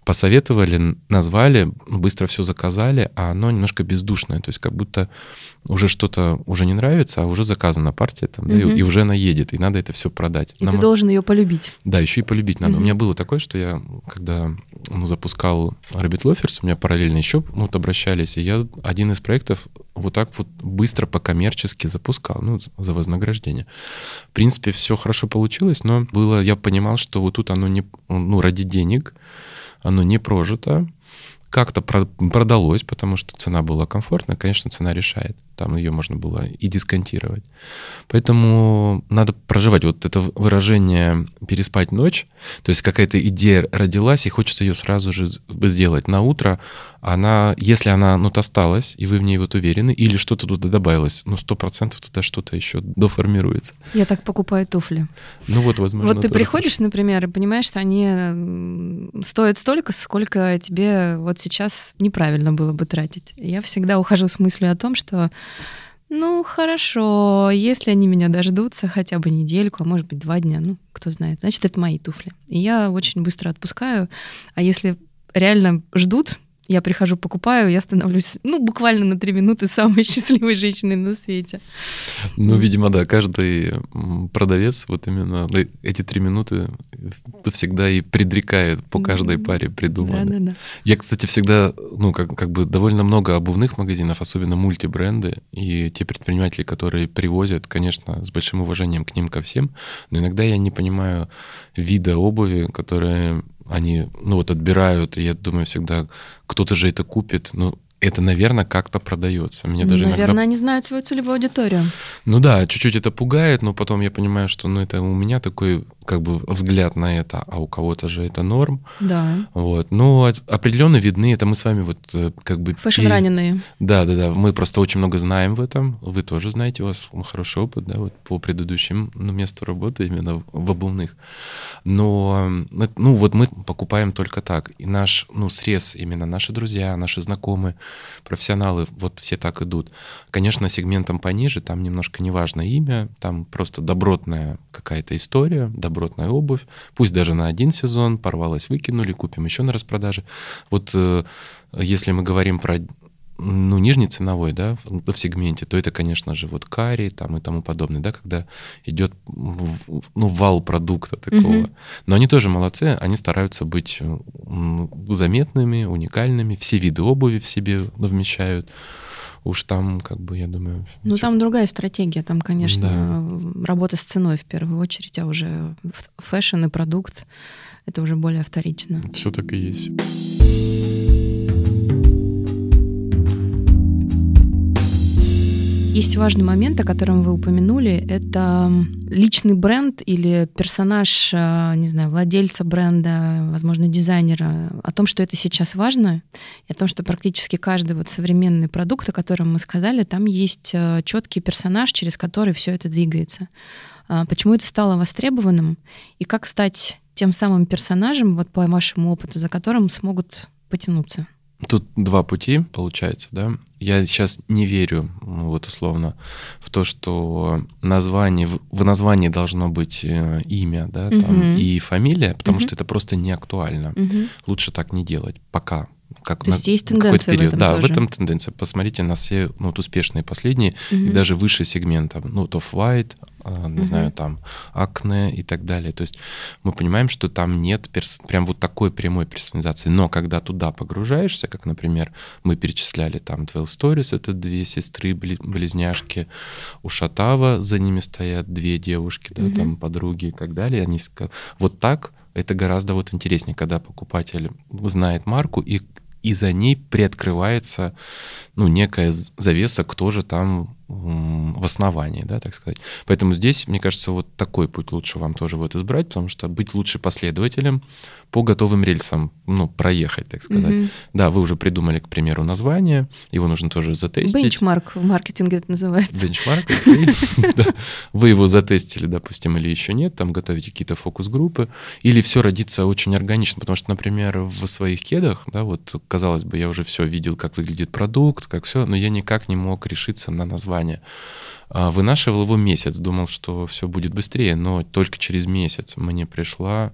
посоветовали, назвали, быстро все заказали, а оно немножко бездушное, то есть как будто уже что-то уже не нравится, а уже заказана партия там, угу. да, и, и уже она едет, и надо это все продать. И Нам... ты должен ее полюбить. Да, еще и полюбить надо. Угу. У меня было такое, что я, когда ну, запускал Rabbit Loafers, у меня параллельно еще ну, вот обращались, и я один из проектов вот так вот быстро по-коммерчески запускал, ну, за вознаграждение. В принципе, все хорошо получилось, но было, я понимал, что вот тут оно не, ну, ради денег, оно не прожито, как-то продалось, потому что цена была комфортная, конечно, цена решает. Там ее можно было и дисконтировать. Поэтому надо проживать вот это выражение «переспать ночь», то есть какая-то идея родилась, и хочется ее сразу же сделать. На утро она, если она ну, осталась, и вы в ней вот уверены, или что-то туда добавилось, ну, сто процентов туда что-то еще доформируется. Я так покупаю туфли. Ну вот, возможно. Вот ты приходишь, например, и понимаешь, что они стоят столько, сколько тебе вот сейчас неправильно было бы тратить. Я всегда ухожу с мыслью о том, что ну, хорошо, если они меня дождутся хотя бы недельку, а может быть два дня, ну, кто знает, значит, это мои туфли. И я очень быстро отпускаю. А если реально ждут, я прихожу, покупаю, я становлюсь, ну, буквально на три минуты самой счастливой женщиной на свете. Ну, видимо, да, каждый продавец вот именно эти три минуты всегда и предрекает по каждой паре придуманной. Да, да, да. Я, кстати, всегда, ну, как, как бы довольно много обувных магазинов, особенно мультибренды, и те предприниматели, которые привозят, конечно, с большим уважением к ним ко всем, но иногда я не понимаю вида обуви, которые они, ну вот отбирают, и я думаю всегда, кто-то же это купит, ну это, наверное, как-то продается. Мне даже наверное, иногда... они знают свою целевую аудиторию. Ну да, чуть-чуть это пугает, но потом я понимаю, что ну, это у меня такой как бы взгляд на это, а у кого-то же это норм. Да. Вот. Но определенно видны, это мы с вами вот э, как бы... Фэшн-раненые. Да, да, да. Мы просто очень много знаем в этом. Вы тоже знаете, у вас хороший опыт, да, вот по предыдущим ну, месту работы именно в обувных. Но, ну вот мы покупаем только так. И наш, ну, срез именно наши друзья, наши знакомые, профессионалы, вот все так идут. Конечно, сегментом пониже, там немножко неважно имя, там просто добротная какая-то история, добротная обувь, пусть даже на один сезон, порвалась, выкинули, купим еще на распродаже. Вот э, если мы говорим про ну, нижний ценовой, да, в, в сегменте, то это, конечно же, вот карри там и тому подобное, да, когда идет, ну, вал продукта такого. Mm-hmm. Но они тоже молодцы, они стараются быть заметными, уникальными, все виды обуви в себе вмещают уж там, как бы, я думаю... Ну, ничего. там другая стратегия. Там, конечно, да. работа с ценой в первую очередь, а уже фэшн и продукт — это уже более вторично. Все так и есть. Есть важный момент, о котором вы упомянули. Это личный бренд или персонаж, э, не знаю, владельца бренда, возможно, дизайнера, о том, что это сейчас важно, и о том, что практически каждый вот современный продукт, о котором мы сказали, там есть э, четкий персонаж, через который все это двигается. А почему это стало востребованным? И как стать тем самым персонажем, вот по вашему опыту, за которым смогут потянуться? Тут два пути, получается, да. Я сейчас не верю, вот условно, в то, что название, в названии должно быть э, имя, да, там, угу. и фамилия, потому угу. что это просто не актуально. Угу. Лучше так не делать, пока как То есть есть тенденция период. в этом Да, тоже. в этом тенденция. Посмотрите на все ну, вот успешные последние угу. и даже выше сегмента. Ну, то White, не угу. знаю, там Акне и так далее. То есть мы понимаем, что там нет перс... прям вот такой прямой персонализации. Но когда туда погружаешься, как, например, мы перечисляли там 12 Stories, это две сестры, близняшки, у Шатава за ними стоят две девушки, да, угу. там подруги и так далее. Они вот так это гораздо вот интереснее, когда покупатель знает марку и и за ней приоткрывается ну, некая завеса, кто же там в основании, да, так сказать. Поэтому здесь, мне кажется, вот такой путь лучше вам тоже вот избрать, потому что быть лучше последователем по готовым рельсам, ну, проехать, так сказать. Mm-hmm. Да, вы уже придумали, к примеру, название, его нужно тоже затестить. Бенчмарк в маркетинге это называется. Бенчмарк, Вы его затестили, допустим, или еще нет, там готовите какие-то фокус-группы, или все родится очень органично, потому что, например, в своих кедах, да, вот, казалось бы, я уже все видел, как выглядит продукт, как все, но я никак не мог решиться на название название. А, вынашивал его месяц, думал, что все будет быстрее, но только через месяц мне пришла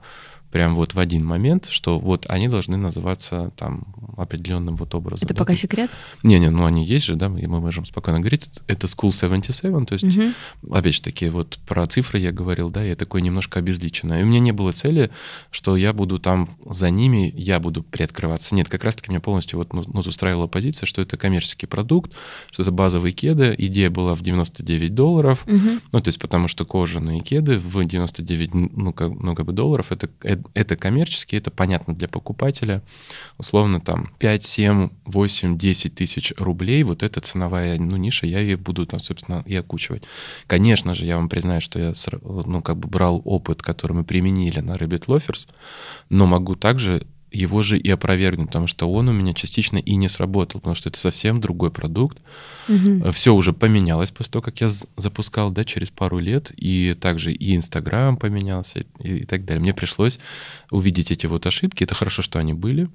прям вот в один момент, что вот они должны называться там определенным вот образом. Это да? пока секрет? Не-не, ну они есть же, да, и мы можем спокойно говорить. Это School 77, то есть, угу. опять же таки, вот про цифры я говорил, да, я такой немножко обезличенный. И у меня не было цели, что я буду там за ними, я буду приоткрываться. Нет, как раз-таки меня полностью вот, ну, вот устраивала позиция, что это коммерческий продукт, что это базовые кеды. Идея была в 99 долларов, угу. ну, то есть потому что кожаные кеды в 99, ну, как, ну, как бы долларов, это, это коммерчески, это понятно для покупателя. Условно там 5, 7, 8, 10 тысяч рублей, вот эта ценовая ну, ниша, я ее буду там, собственно, и окучивать. Конечно же, я вам признаю, что я ну, как бы брал опыт, который мы применили на Rabbit Loafers, но могу также его же и опровергнуть, потому что он у меня частично и не сработал, потому что это совсем другой продукт. Угу. Все уже поменялось после того, как я запускал, да, через пару лет, и также и Инстаграм поменялся и, и так далее. Мне пришлось увидеть эти вот ошибки. Это хорошо, что они были.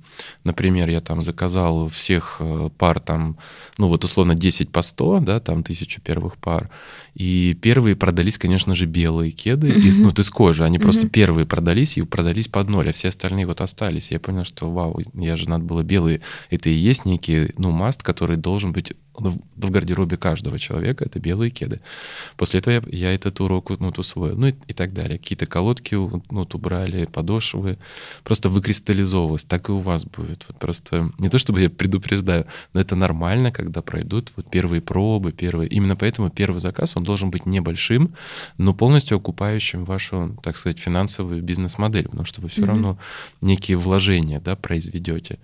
Например, я там заказал всех э, пар там, ну вот условно 10 по 100, да, там тысячу первых пар. И первые продались, конечно же, белые кеды, mm-hmm. из, ну, из кожи. Они mm-hmm. просто первые продались и продались под ноль, а все остальные вот остались. Я понял, что вау, я же надо было белые. Это и есть некий, ну, маст, который должен быть в гардеробе каждого человека это белые кеды. После этого я, я этот урок ну, усвоил, ну и, и так далее. Какие-то колодки ну, вот, убрали, подошвы, просто выкристаллизовывалось. Так и у вас будет. Вот просто не то чтобы я предупреждаю, но это нормально, когда пройдут вот первые пробы, первые. Именно поэтому первый заказ, он должен быть небольшим, но полностью окупающим вашу, так сказать, финансовую бизнес-модель, потому что вы все mm-hmm. равно некие вложения да, произведете.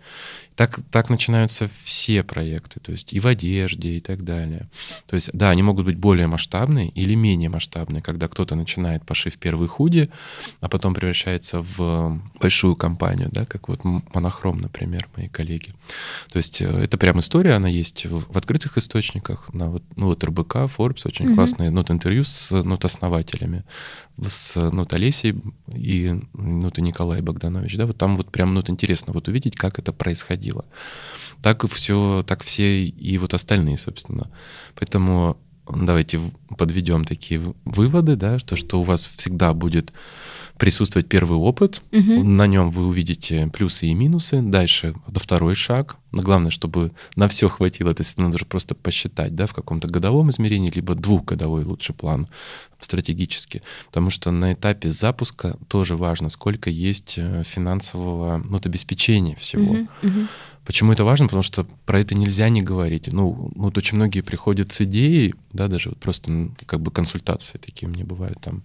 Так, так начинаются все проекты, то есть и в одежде, и так далее. То есть, да, они могут быть более масштабные или менее масштабные, когда кто-то начинает пошив первый худи, а потом превращается в большую компанию, да, как вот Монохром, например, мои коллеги. То есть э, это прям история, она есть в открытых источниках, на вот, ну вот РБК, Forbes, очень mm-hmm. классные нот интервью с нот основателями, с нот Олесей и нот Николай Богданович, да, вот там вот прям нот интересно вот увидеть, как это происходило. Так и все, так все и вот остальные, собственно. Поэтому давайте подведем такие выводы, да, что, что у вас всегда будет присутствовать первый опыт, угу. на нем вы увидите плюсы и минусы. Дальше это второй шаг. Но главное, чтобы на все хватило, то есть надо же просто посчитать, да, в каком-то годовом измерении, либо двухгодовой лучше план стратегически. Потому что на этапе запуска тоже важно, сколько есть э, финансового ну, обеспечения всего. Угу, угу. Почему это важно? Потому что про это нельзя не говорить. Ну, вот очень многие приходят с идеей, да, даже вот просто как бы консультации такие мне бывают там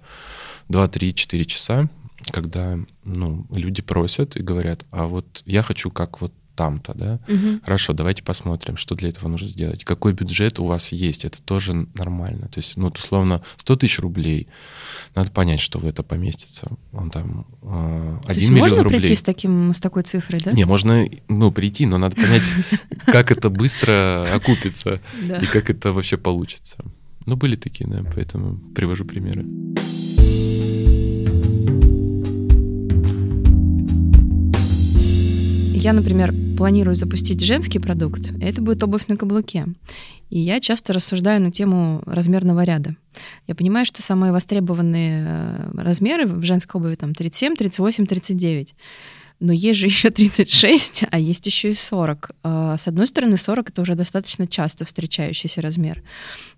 2, 3, 4 часа, когда ну, люди просят и говорят, а вот я хочу как вот там-то, да? Угу. Хорошо, давайте посмотрим, что для этого нужно сделать. Какой бюджет у вас есть, это тоже нормально. То есть, ну, условно, 100 тысяч рублей, надо понять, что в это поместится. Он там э, 1 То есть миллион можно рублей. прийти с, таким, с такой цифрой, да? Не, можно, ну, прийти, но надо понять, как это быстро окупится и как это вообще получится. Ну, были такие, да, поэтому привожу примеры. Я, например, планирую запустить женский продукт, это будет обувь на каблуке. И я часто рассуждаю на тему размерного ряда. Я понимаю, что самые востребованные э, размеры в женской обуви там 37, 38, 39 но есть же еще 36, а есть еще и 40. А, с одной стороны, 40 это уже достаточно часто встречающийся размер.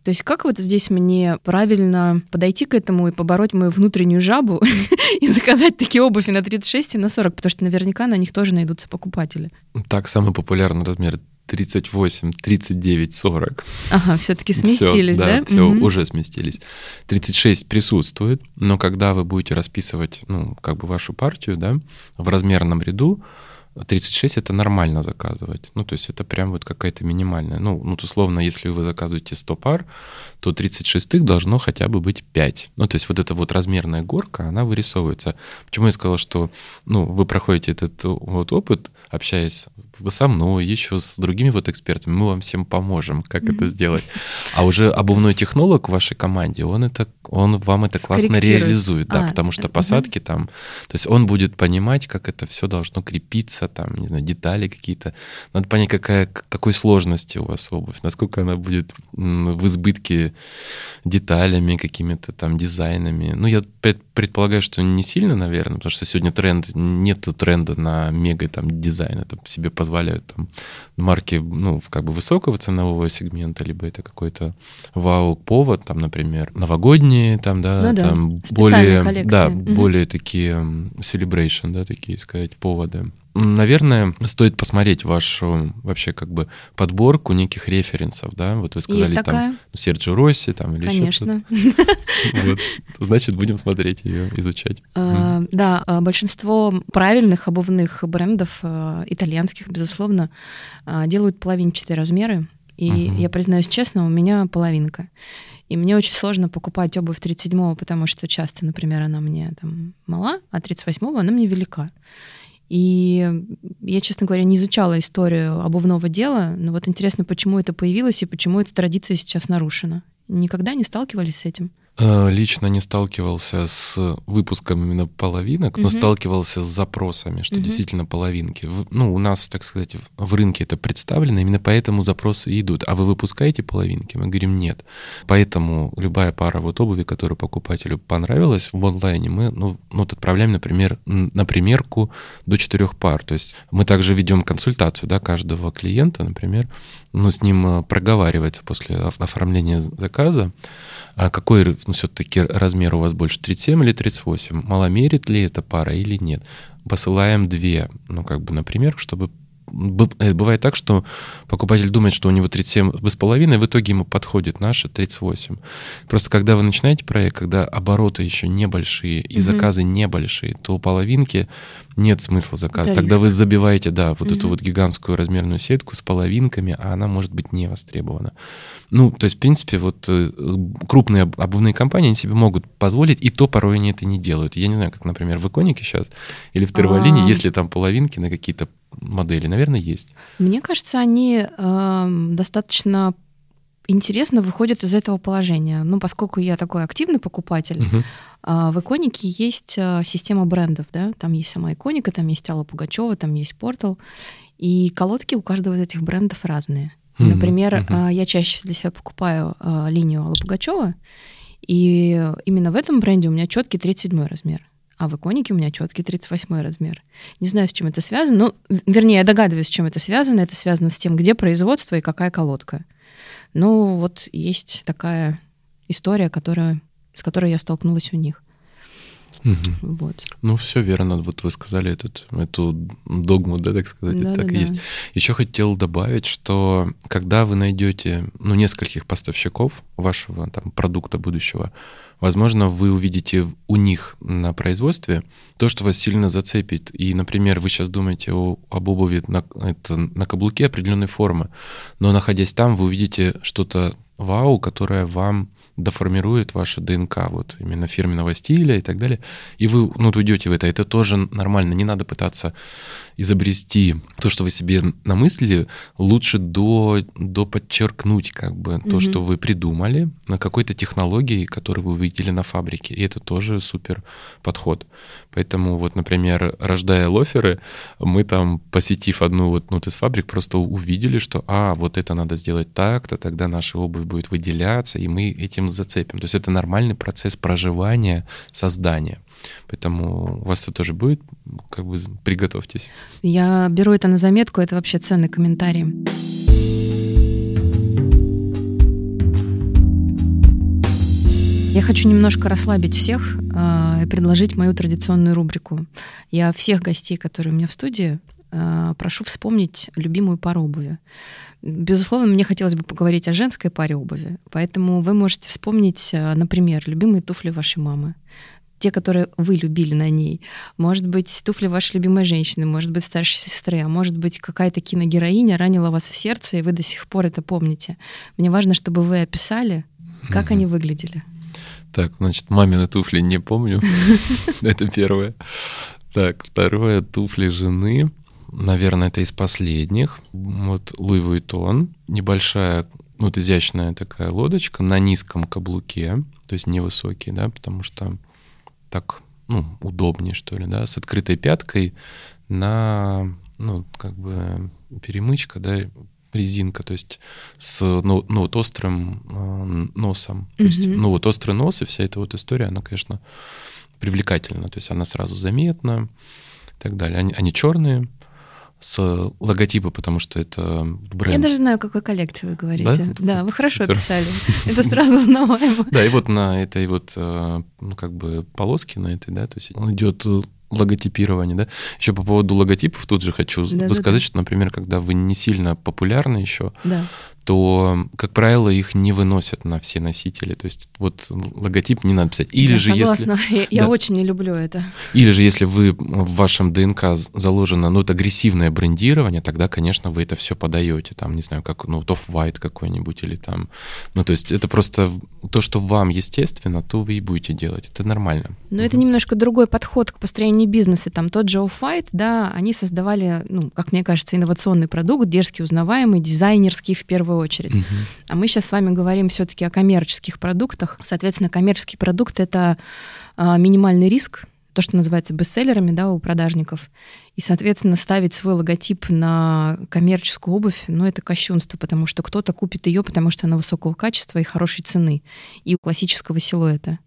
То есть как вот здесь мне правильно подойти к этому и побороть мою внутреннюю жабу и заказать такие обуви на 36 и на 40, потому что наверняка на них тоже найдутся покупатели. Так, самый популярный размер 38, 39, 40. Ага, все-таки сместились, все, да? Да, все, угу. уже сместились. 36 присутствует, но когда вы будете расписывать, ну, как бы вашу партию, да, в размерном ряду, 36 это нормально заказывать. Ну, то есть это прям вот какая-то минимальная. Ну, ну, условно, если вы заказываете 100 пар, то 36 должно хотя бы быть 5. Ну, то есть вот эта вот размерная горка, она вырисовывается. Почему я сказал, что, ну, вы проходите этот вот опыт, общаясь со мной, еще с другими вот экспертами, мы вам всем поможем, как mm-hmm. это сделать. А уже обувной технолог в вашей команде, он это, он вам это классно реализует, да, а, потому что посадки mm-hmm. там, то есть он будет понимать, как это все должно крепиться, там, не знаю, детали какие-то. Надо понять, какая, какой сложности у вас обувь, насколько она будет в избытке деталями, какими-то там дизайнами. Ну, я предполагаю, что не сильно, наверное, потому что сегодня тренд, нет тренда на мега там дизайн, это себе позволяют там марки, ну, как бы высокого ценового сегмента, либо это какой-то вау-повод, там, например, новогодние, там, да, ну, да. там более, коллекции. да, угу. более такие celebration, да, такие сказать, поводы. Наверное, стоит посмотреть вашу вообще как бы подборку неких референсов, да? Вот вы сказали Есть там Серджио Росси там или Конечно. Вот. Значит, будем смотреть ее, изучать. А, да, а, большинство правильных обувных брендов, а, итальянских, безусловно, делают половинчатые размеры. И я признаюсь честно, у меня половинка. И мне очень сложно покупать обувь 37-го, потому что часто, например, она мне там мала, а 38-го она мне велика. И я, честно говоря, не изучала историю обувного дела, но вот интересно, почему это появилось и почему эта традиция сейчас нарушена. Никогда не сталкивались с этим? Э, лично не сталкивался с выпуском именно половинок, но угу. сталкивался с запросами, что угу. действительно половинки. Ну, у нас, так сказать, в рынке это представлено, именно поэтому запросы идут. А вы выпускаете половинки? Мы говорим нет. Поэтому любая пара вот обуви, которую покупателю понравилась в онлайне, мы ну, ну, вот отправляем, например, на примерку до четырех пар. То есть мы также ведем консультацию да, каждого клиента, например, ну, с ним э, проговаривается после оформления заказа, а какой ну, все-таки размер у вас больше, 37 или 38? Маломерит ли эта пара или нет? Посылаем две, ну, как бы, например, чтобы Э, бывает так, что покупатель думает, что у него 37 с половиной, в итоге ему подходит наши 38. Просто когда вы начинаете проект, когда обороты еще небольшие и угу. заказы небольшие, то половинки нет смысла заказа. Тогда риск. вы забиваете, да, вот угу. эту вот гигантскую размерную сетку с половинками, а она может быть не востребована. Ну, то есть, в принципе, вот э, крупные обувные компании, они себе могут позволить, и то порой они это не делают. Я не знаю, как, например, в Иконике сейчас или в Тервалине, а... если там половинки на какие-то модели, наверное, есть. Мне кажется, они э, достаточно интересно выходят из этого положения. Ну, поскольку я такой активный покупатель, uh-huh. Э, в Иконике есть э, система брендов, да, там есть сама Иконика, там есть Алла Пугачева, там есть Портал, и колодки у каждого из этих брендов разные. Например, uh-huh. э, я чаще для себя покупаю линию Алла Пугачева, и именно в этом бренде у меня четкий 37 размер а в иконике у меня четкий 38 размер. Не знаю, с чем это связано, но, вернее, я догадываюсь, с чем это связано. Это связано с тем, где производство и какая колодка. Ну, вот есть такая история, которая, с которой я столкнулась у них. Угу. Вот. Ну, все верно. Вот вы сказали этот, эту догму, да, так сказать, да, это так да, и есть. Еще хотел добавить, что когда вы найдете ну, нескольких поставщиков вашего там, продукта будущего, возможно, вы увидите у них на производстве то, что вас сильно зацепит. И, например, вы сейчас думаете о, об обуви на, это, на каблуке определенной формы, но находясь там, вы увидите что-то вау, которое вам доформирует ваше ДНК, вот именно фирменного стиля и так далее. И вы ну, уйдете в это. Это тоже нормально. Не надо пытаться изобрести то, что вы себе намыслили, лучше до, до подчеркнуть как бы mm-hmm. то, что вы придумали на какой-то технологии, которую вы увидели на фабрике. И это тоже супер подход. Поэтому вот, например, рождая лоферы, мы там, посетив одну вот ну, из фабрик, просто увидели, что, а, вот это надо сделать так-то, тогда наша обувь будет выделяться, и мы этим зацепим. То есть это нормальный процесс проживания, создания. Поэтому у вас это тоже будет, как бы приготовьтесь. Я беру это на заметку, это вообще ценный комментарий. Я хочу немножко расслабить всех э, и предложить мою традиционную рубрику. Я всех гостей, которые у меня в студии, э, прошу вспомнить любимую пару обуви. Безусловно, мне хотелось бы поговорить о женской паре обуви, поэтому вы можете вспомнить, э, например, любимые туфли вашей мамы, те, которые вы любили на ней. Может быть, туфли вашей любимой женщины, может быть, старшей сестры, а может быть, какая-то киногероиня ранила вас в сердце, и вы до сих пор это помните. Мне важно, чтобы вы описали, как они выглядели. Так, значит, мамины туфли не помню. Это первое. Так, второе, туфли жены. Наверное, это из последних. Вот Луи Vuitton. Небольшая, вот изящная такая лодочка на низком каблуке, то есть невысокий, да, потому что так, ну, удобнее, что ли, да, с открытой пяткой на, ну, как бы перемычка, да, резинка, то есть с ну, ну вот острым э, носом. То mm-hmm. есть, ну вот острый нос и вся эта вот история, она, конечно, привлекательна. То есть она сразу заметна и так далее. Они, они черные, с логотипа, потому что это бренд. Я даже знаю, о какой коллекции вы говорите. Да, да вы хорошо Супер. описали. Это сразу узнаваемо. Да, и вот на этой вот, э, ну, как бы полоске на этой, да, то есть идет логотипирование, да. Еще по поводу логотипов тут же хочу да, сказать, да, да. что, например, когда вы не сильно популярны еще, да то, как правило, их не выносят на все носители. То есть вот логотип не надо писать. Или я же согласна. если... Я, я да. очень не люблю это. Или же если вы в вашем ДНК заложено ну, это агрессивное брендирование, тогда, конечно, вы это все подаете. Там, не знаю, как ну, Off-White какой-нибудь или там... Ну, то есть это просто то, что вам естественно, то вы и будете делать. Это нормально. Но угу. это немножко другой подход к построению бизнеса. Там тот же Off-White, да, они создавали, ну, как мне кажется, инновационный продукт, дерзкий, узнаваемый, дизайнерский в первую очередь. Угу. А мы сейчас с вами говорим все-таки о коммерческих продуктах. Соответственно, коммерческий продукт это а, минимальный риск, то, что называется бестселлерами да, у продажников. И, соответственно, ставить свой логотип на коммерческую обувь, ну, это кощунство, потому что кто-то купит ее, потому что она высокого качества и хорошей цены, и классического силуэта.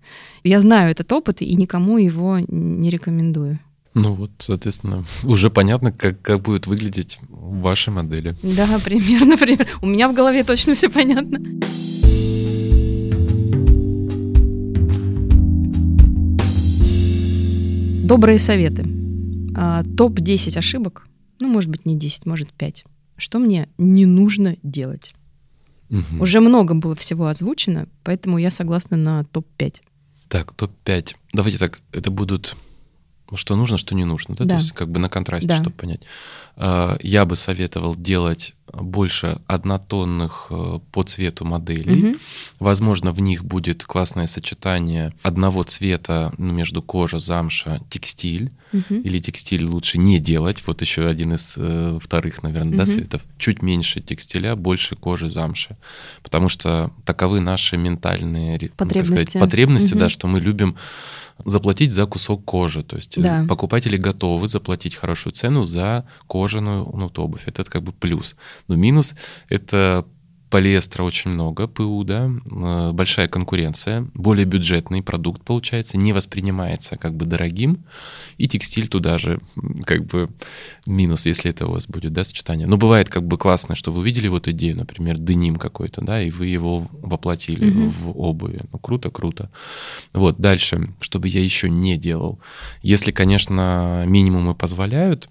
Я знаю этот опыт и никому его не рекомендую. Ну вот, соответственно, уже понятно, как, как будет выглядеть ваши модели. Да, примерно, примерно. У меня в голове точно все понятно. Добрые советы. А, Топ-10 ошибок, ну, может быть, не 10, может, 5. Что мне не нужно делать? Угу. Уже много было всего озвучено, поэтому я согласна на топ-5. Так, топ-5. Давайте так, это будут что нужно, что не нужно, да? да. То есть как бы на контрасте, да. чтобы понять. А, я бы советовал делать больше однотонных э, по цвету моделей. Угу. Возможно, в них будет классное сочетание одного цвета ну, между кожа, замша, текстиль. Угу. Или текстиль лучше не делать. Вот еще один из э, вторых, наверное, угу. да, советов. Чуть меньше текстиля, больше кожи, замши. Потому что таковы наши ментальные потребности, сказать, потребности угу. да, что мы любим заплатить за кусок кожи. То есть э, да. покупатели готовы заплатить хорошую цену за кожаную ну, обувь. Это как бы плюс. Но минус — это полиэстера очень много, ПУ, да, э, большая конкуренция, более бюджетный продукт получается, не воспринимается как бы дорогим, и текстиль туда же как бы минус, если это у вас будет, да, сочетание. Но бывает как бы классно, что вы увидели вот идею, например, деним какой-то, да, и вы его воплотили mm-hmm. в обуви. Ну, круто, круто. Вот, дальше, чтобы я еще не делал. Если, конечно, минимумы позволяют,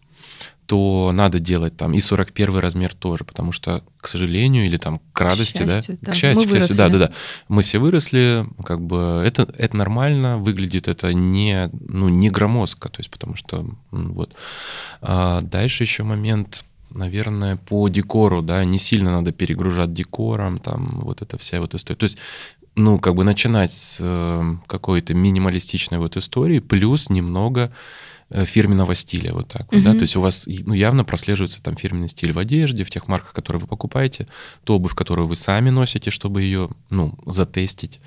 то надо делать там и 41 размер тоже, потому что, к сожалению, или там к радости, к счастью, да, да, к счастью, мы к счастью, да, да, да, мы все выросли, как бы это, это нормально, выглядит это не, ну, не громоздко, то есть потому что вот. А дальше еще момент, наверное, по декору, да, не сильно надо перегружать декором, там вот эта вся вот история. То есть ну, как бы начинать с э, какой-то минималистичной вот истории, плюс немного фирменного стиля, вот так вот, да, то есть у вас ну, явно прослеживается там фирменный стиль в одежде, в тех марках, которые вы покупаете, ту обувь, которую вы сами носите, чтобы ее, ну, затестить,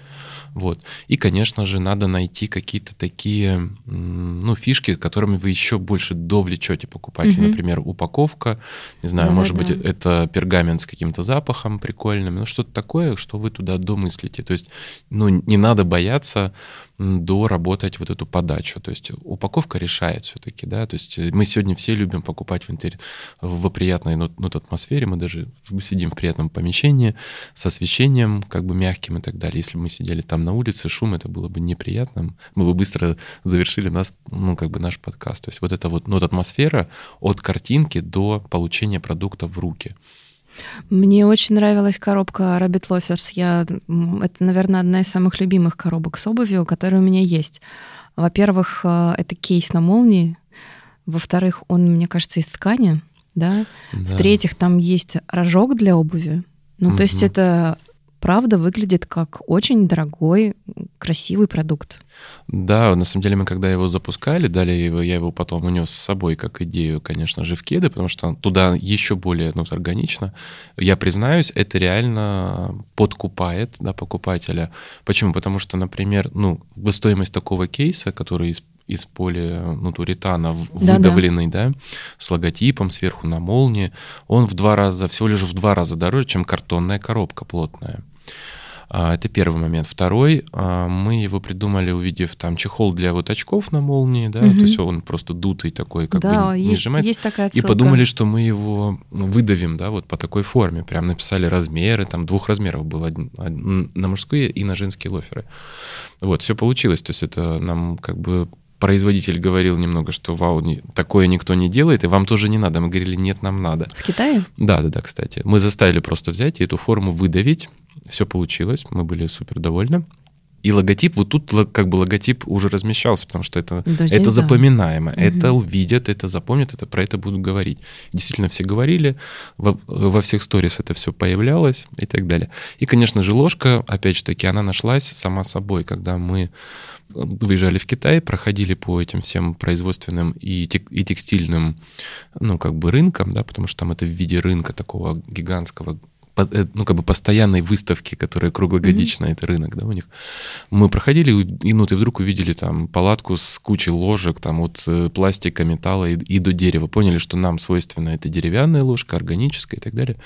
вот. И, конечно же, надо найти какие-то такие, ну, фишки, которыми вы еще больше довлечете покупателя. Угу. Например, упаковка, не знаю, да, может да. быть, это пергамент с каким-то запахом прикольным, ну, что-то такое, что вы туда домыслите. То есть, ну, не надо бояться доработать вот эту подачу. То есть упаковка решает все-таки, да, то есть мы сегодня все любим покупать в, интер... в приятной ну, ну, атмосфере, мы даже сидим в приятном помещении с освещением как бы мягким и так далее. Если бы мы сидели там на улице, шум, это было бы неприятным, мы бы быстро завершили нас, ну, как бы наш подкаст. То есть вот эта вот, ну, вот атмосфера от картинки до получения продукта в руки. Мне очень нравилась коробка Rabbit Loafers. Я, это, наверное, одна из самых любимых коробок с обувью, которая у меня есть. Во-первых, э, это кейс на молнии. Во-вторых, он, мне кажется, из ткани, да. да. В-третьих, там есть рожок для обуви. Ну, угу. то есть это правда выглядит как очень дорогой, красивый продукт. Да, на самом деле мы когда его запускали, дали его, я его потом унес с собой как идею, конечно же, в кеды, потому что туда еще более ну, органично. Я признаюсь, это реально подкупает да, покупателя. Почему? Потому что, например, ну, стоимость такого кейса, который из из полинутуритана выдавленный, да, да, с логотипом сверху на молнии, он в два раза, всего лишь в два раза дороже, чем картонная коробка плотная. А, это первый момент. Второй, а, мы его придумали, увидев там чехол для вот очков на молнии, да, угу. то есть он просто дутый такой, как да, бы не есть, сжимается. Есть такая отсылка. И подумали, что мы его выдавим, да, вот по такой форме. Прям написали размеры, там двух размеров было на мужские и на женские лоферы. Вот, все получилось. То есть это нам как бы производитель говорил немного, что вау, такое никто не делает, и вам тоже не надо. Мы говорили, нет, нам надо. В Китае? Да, да, да, кстати. Мы заставили просто взять и эту форму выдавить. Все получилось, мы были супер довольны. И логотип, вот тут как бы логотип уже размещался, потому что это, Друзей, это запоминаемо. Угу. Это увидят, это запомнят, это про это будут говорить. Действительно, все говорили, во, во всех сторис это все появлялось и так далее. И, конечно же, ложка, опять же таки, она нашлась сама собой, когда мы выезжали в Китай, проходили по этим всем производственным и, тек, и текстильным, ну, как бы рынкам, да, потому что там это в виде рынка такого гигантского Э, ну, как бы постоянной выставки, которая круглогодичная, mm-hmm. это рынок, да, у них. Мы проходили, и, ну, ты вдруг увидели там палатку с кучей ложек, там от э, пластика, металла и, и до дерева. Поняли, что нам свойственно это деревянная ложка, органическая и так далее.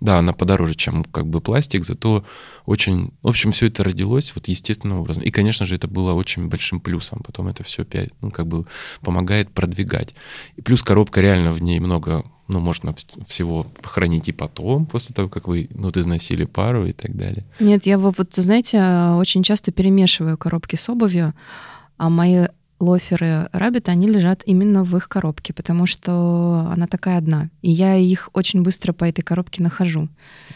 Да, она подороже, чем как бы пластик, зато очень... В общем, все это родилось вот естественным образом. И, конечно же, это было очень большим плюсом. Потом это все ну, как бы помогает продвигать. И плюс коробка реально в ней много ну, можно всего хранить и потом, после того, как вы, ну, износили пару и так далее. Нет, я вот, знаете, очень часто перемешиваю коробки с обувью, а мои лоферы Rabbit, они лежат именно в их коробке, потому что она такая одна. И я их очень быстро по этой коробке нахожу.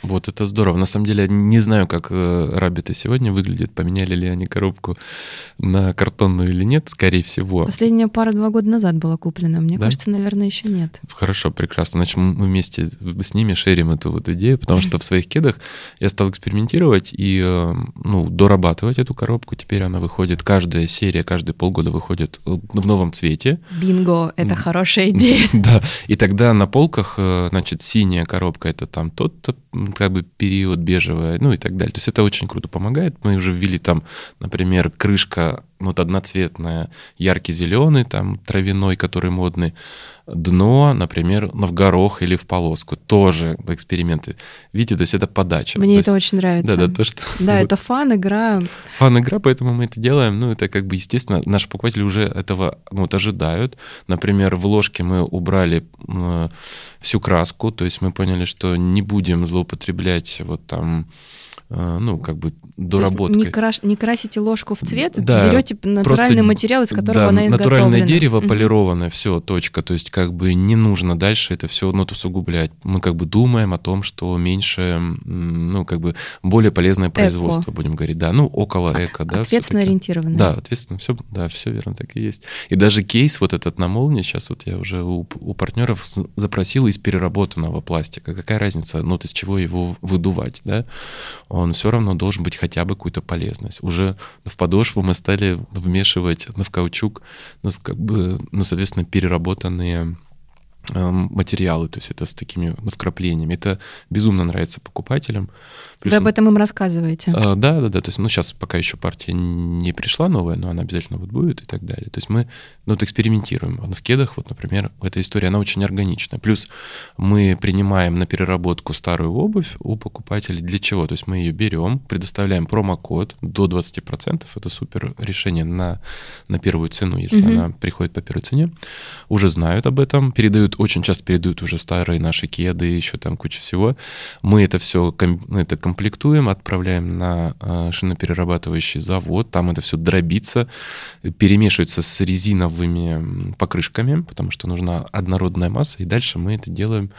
Вот это здорово. На самом деле, я не знаю, как э, Рабиты сегодня выглядят, поменяли ли они коробку на картонную или нет, скорее всего. Последняя пара два года назад была куплена. Мне да? кажется, наверное, еще нет. Хорошо, прекрасно. Значит, мы вместе с ними шерим эту вот идею, потому что в своих кедах я стал экспериментировать и э, ну, дорабатывать эту коробку. Теперь она выходит, каждая серия, каждые полгода выходит э, в новом цвете. Бинго, это хорошая идея. Да, и тогда на полках, значит, синяя коробка — это там тот как бы период бежевая, ну и так далее. То есть это очень круто помогает. Мы уже ввели там, например, крышка вот одноцветная, яркий зеленый, там травяной, который модный, дно, например, в горох или в полоску. Тоже эксперименты. Видите, то есть это подача. Мне то это есть, очень нравится. Да, да, то, что... Да, вот. это фан-игра. Фан-игра, поэтому мы это делаем. Ну, это как бы, естественно, наши покупатели уже этого ну, вот, ожидают. Например, в ложке мы убрали э, всю краску, то есть мы поняли, что не будем злоупотреблять вот там ну, как бы доработкой. Не, краш, не красите ложку в цвет, да, берете натуральный материал, из которого да, она изготовлена. натуральное дерево, mm-hmm. полированное, все, точка. То есть как бы не нужно дальше это все ну, усугублять. Мы как бы думаем о том, что меньше, ну, как бы более полезное производство, эко. будем говорить. Да, ну, около эко, да. Ответственно ориентированное. Да, ответственно, все, да, все верно, так и есть. И даже кейс вот этот на молнии, сейчас вот я уже у, у партнеров запросил из переработанного пластика. Какая разница, ну, из чего его выдувать, да? Он все равно должен быть хотя бы какую-то полезность. Уже в подошву мы стали вмешивать в каучук, ну, как бы, ну, соответственно, переработанные материалы, то есть это с такими вкраплениями. Это безумно нравится покупателям. Плюс, Вы об этом им рассказываете? А, да, да, да. То есть, ну, сейчас пока еще партия не пришла новая, но она обязательно вот будет и так далее. То есть мы ну, вот экспериментируем. В кедах, вот, например, эта история, она очень органичная. Плюс мы принимаем на переработку старую обувь у покупателей. Для чего? То есть мы ее берем, предоставляем промокод до 20%. Это супер решение на, на первую цену, если угу. она приходит по первой цене. Уже знают об этом, передают очень часто передают уже старые наши кеды, еще там куча всего. Мы это все это комплектуем, отправляем на э, шиноперерабатывающий завод, там это все дробится, перемешивается с резиновыми покрышками, потому что нужна однородная масса, и дальше мы это делаем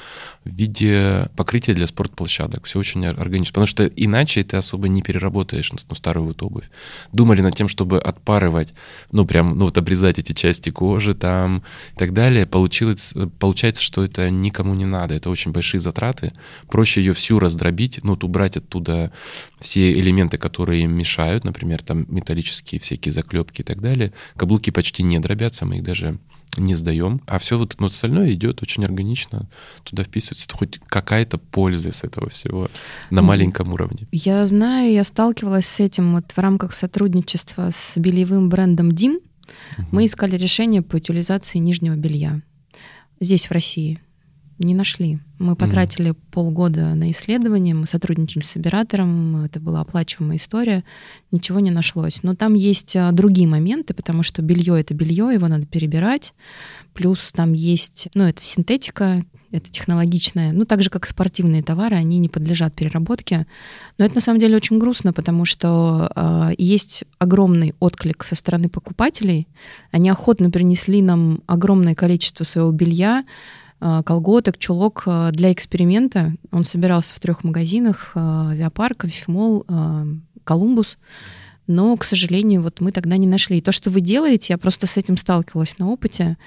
в виде покрытия для спортплощадок. Все очень органично, потому что иначе ты особо не переработаешь ну, старую вот обувь. Думали над тем, чтобы отпарывать, ну, прям, ну, вот обрезать эти части кожи там и так далее. Получилось, получается, что это никому не надо. Это очень большие затраты. Проще ее всю раздробить, ну, вот убрать оттуда все элементы, которые им мешают, например, там металлические всякие заклепки и так далее. Каблуки почти не дробятся, мы их даже не сдаем, а все вот ну, остальное идет очень органично, туда вписывается, это хоть какая-то польза с этого всего на маленьком уровне. Я знаю, я сталкивалась с этим вот в рамках сотрудничества с бельевым брендом Дим. Угу. Мы искали решение по утилизации нижнего белья здесь, в России не нашли. Мы потратили mm. полгода на исследование, мы сотрудничали с оператором, это была оплачиваемая история, ничего не нашлось. Но там есть а, другие моменты, потому что белье это белье, его надо перебирать. Плюс там есть, ну, это синтетика, это технологичная, ну, так же, как спортивные товары, они не подлежат переработке. Но это на самом деле очень грустно, потому что э, есть огромный отклик со стороны покупателей. Они охотно принесли нам огромное количество своего белья, колготок, чулок э, для эксперимента. Он собирался в трех магазинах, э, Авиапарк, Авифимол, Колумбус. Но, к сожалению, вот мы тогда не нашли. И то, что вы делаете, я просто с этим сталкивалась на опыте,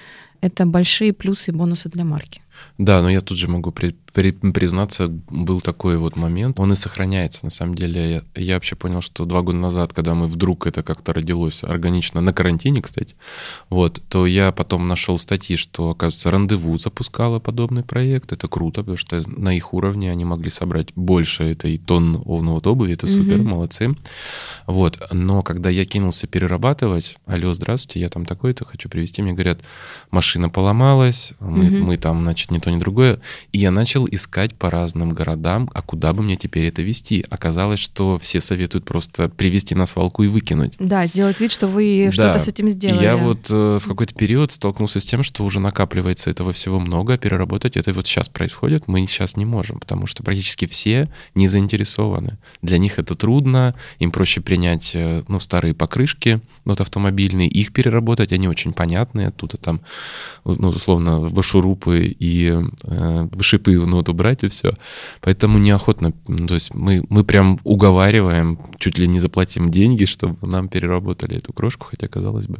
это большие плюсы и бонусы для марки. Да, но я тут же могу при, при, признаться, был такой вот момент. Он и сохраняется. На самом деле, я, я вообще понял, что два года назад, когда мы вдруг это как-то родилось органично на карантине, кстати, вот, то я потом нашел статьи, что, оказывается, Рандеву запускала подобный проект. Это круто, потому что на их уровне они могли собрать больше этой тонн вот обуви. Это супер, mm-hmm. молодцы. Вот. Но когда я кинулся перерабатывать, алло, здравствуйте, я там такой-то хочу привезти, мне говорят, машина поломалась, мы, mm-hmm. мы там, значит, ни то, ни другое. И я начал искать по разным городам, а куда бы мне теперь это вести. Оказалось, что все советуют просто привезти на свалку и выкинуть. Да, сделать вид, что вы да. что-то с этим сделали. Я вот э, в какой-то период столкнулся с тем, что уже накапливается этого всего много, а переработать это вот сейчас происходит, мы сейчас не можем, потому что практически все не заинтересованы. Для них это трудно, им проще принять э, ну, старые покрышки, вот автомобильные, их переработать, они очень понятные, оттуда там, ну, условно, вышурупы и э, шипы ну, вот убрать и все. Поэтому неохотно, ну, то есть мы, мы прям уговариваем, чуть ли не заплатим деньги, чтобы нам переработали эту крошку, хотя казалось бы.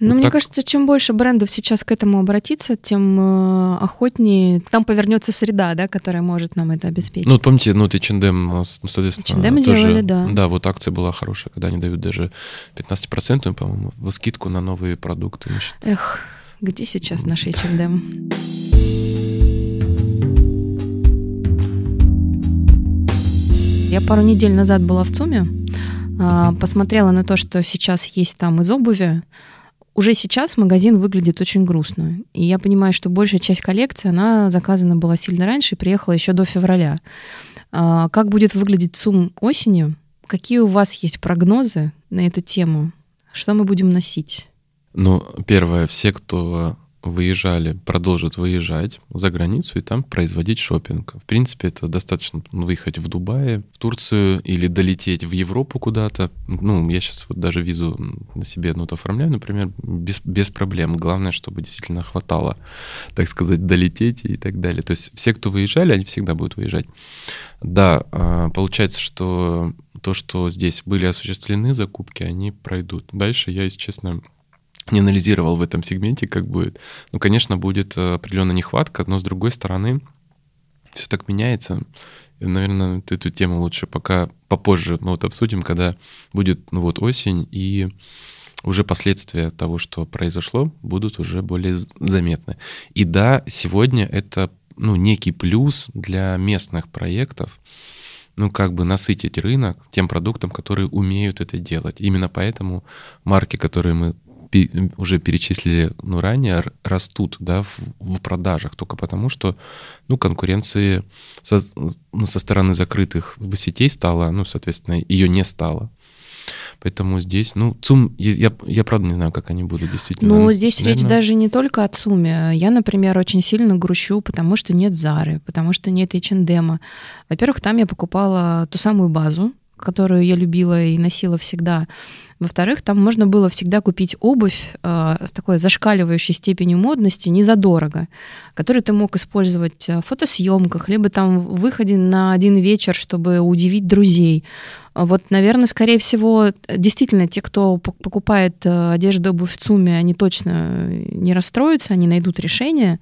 Ну, вот мне так... кажется, чем больше брендов сейчас к этому обратиться, тем э, охотнее там повернется среда, да, которая может нам это обеспечить. Ну, помните, ну, ты H&M, соответственно, H&M тоже, делали, да. Да, вот акция была хорошая, когда они дают даже 15%, по-моему, в скидку на новые продукты. Эх, где сейчас наш H&M? Я пару недель назад была в ЦУМе, а, посмотрела на то, что сейчас есть там из обуви. Уже сейчас магазин выглядит очень грустно. И я понимаю, что большая часть коллекции, она заказана была сильно раньше и приехала еще до февраля. А, как будет выглядеть ЦУМ осенью? Какие у вас есть прогнозы на эту тему? Что мы будем носить? Ну, первое, все, кто выезжали, продолжат выезжать за границу и там производить шопинг. В принципе, это достаточно выехать в Дубае, в Турцию или долететь в Европу куда-то. Ну, я сейчас вот даже визу на себе ну, оформляю, например, без, без проблем. Главное, чтобы действительно хватало, так сказать, долететь и так далее. То есть все, кто выезжали, они всегда будут выезжать. Да, а, получается, что то, что здесь были осуществлены закупки, они пройдут. Дальше я, если честно, не анализировал в этом сегменте, как будет. Ну, конечно, будет э, определенная нехватка, но с другой стороны, все так меняется. И, наверное, эту тему лучше пока попозже ну, вот обсудим, когда будет ну, вот осень, и уже последствия того, что произошло, будут уже более заметны. И да, сегодня это ну, некий плюс для местных проектов, ну, как бы насытить рынок тем продуктом, которые умеют это делать. Именно поэтому марки, которые мы уже перечислили ну, ранее, растут да, в, в продажах только потому, что ну, конкуренции со, ну, со стороны закрытых сетей стало, ну, соответственно, ее не стало. Поэтому здесь, ну, ЦУМ, я, я правда не знаю, как они будут действительно. Ну, здесь Наверное... речь даже не только о ЦУМе. Я, например, очень сильно грущу, потому что нет Зары, потому что нет H&M. Во-первых, там я покупала ту самую базу, которую я любила и носила всегда. Во-вторых, там можно было всегда купить обувь э, с такой зашкаливающей степенью модности незадорого, которую ты мог использовать в фотосъемках, либо там в выходе на один вечер, чтобы удивить друзей. Вот, наверное, скорее всего, действительно, те, кто покупает э, одежду обувь в ЦУМе, они точно не расстроятся, они найдут решение.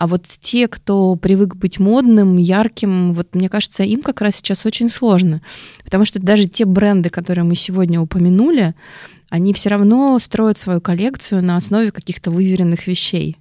А вот те, кто привык быть модным, ярким, вот мне кажется, им как раз сейчас очень сложно. Потому что даже те бренды, которые мы сегодня упомянули, они все равно строят свою коллекцию на основе каких-то выверенных вещей.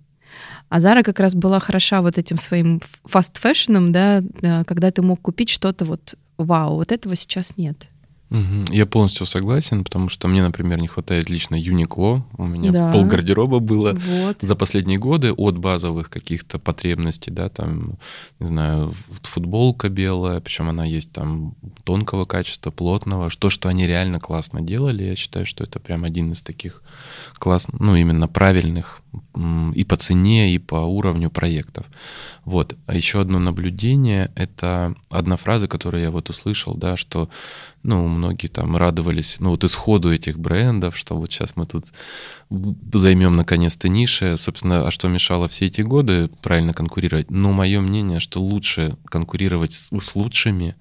А Зара как раз была хороша вот этим своим фаст-фэшном, да, когда ты мог купить что-то вот вау, вот этого сейчас нет. Угу. Я полностью согласен, потому что мне, например, не хватает лично Uniqlo. У меня да. пол гардероба было вот. за последние годы от базовых каких-то потребностей, да, там, не знаю, футболка белая, причем она есть там тонкого качества, плотного. То, что они реально классно делали, я считаю, что это прям один из таких классных, ну, именно правильных и по цене, и по уровню проектов. Вот. А еще одно наблюдение — это одна фраза, которую я вот услышал, да, что, ну, многие там радовались, ну, вот исходу этих брендов, что вот сейчас мы тут займем наконец-то ниши. Собственно, а что мешало все эти годы правильно конкурировать? Но мое мнение, что лучше конкурировать с, с лучшими,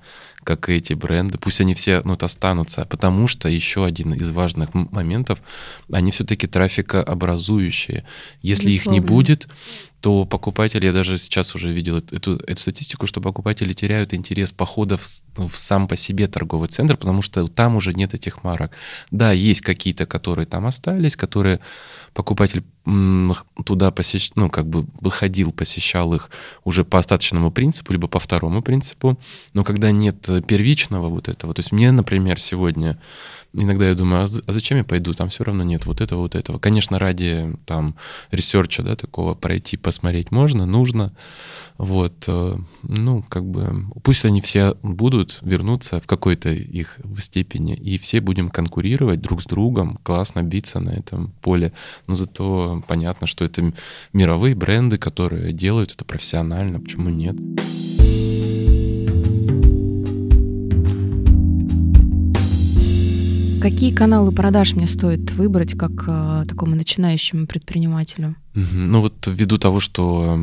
как эти бренды, пусть они все ну, останутся, потому что еще один из важных моментов, они все-таки трафикообразующие. Если Безусловно. их не будет, то покупатели, я даже сейчас уже видел эту, эту статистику, что покупатели теряют интерес похода в, в сам по себе торговый центр, потому что там уже нет этих марок. Да, есть какие-то, которые там остались, которые покупатель туда посещ... ну, как бы выходил, посещал их уже по остаточному принципу, либо по второму принципу, но когда нет первичного вот этого, то есть мне, например, сегодня иногда я думаю, а, а зачем я пойду? Там все равно нет вот этого, вот этого. Конечно, ради там ресерча, да, такого пройти, посмотреть можно, нужно. Вот, э, ну, как бы, пусть они все будут вернуться в какой-то их степени, и все будем конкурировать друг с другом, классно биться на этом поле. Но зато понятно, что это мировые бренды, которые делают это профессионально, почему нет? Какие каналы продаж мне стоит выбрать как э, такому начинающему предпринимателю? Ну вот ввиду того, что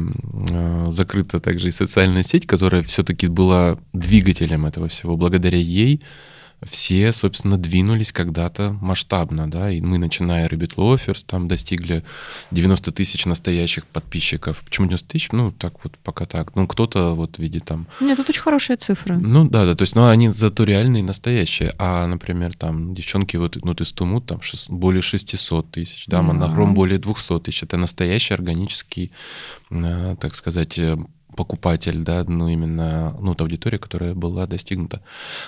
э, закрыта также и социальная сеть, которая все-таки была двигателем этого всего, благодаря ей все, собственно, двинулись когда-то масштабно, да, и мы, начиная Rabbit Loafers, там достигли 90 тысяч настоящих подписчиков. Почему 90 тысяч? Ну, так вот, пока так. Ну, кто-то вот видит там... Нет, тут очень хорошая цифра. Ну, да, да, то есть, ну, они зато реальные, настоящие. А, например, там, девчонки вот, ну, из Тумут, там, шест, более 600 тысяч, да, Монохром более 200 тысяч. Это настоящий органический, э, так сказать, э, покупатель, да, ну именно, ну, та аудитория, которая была достигнута.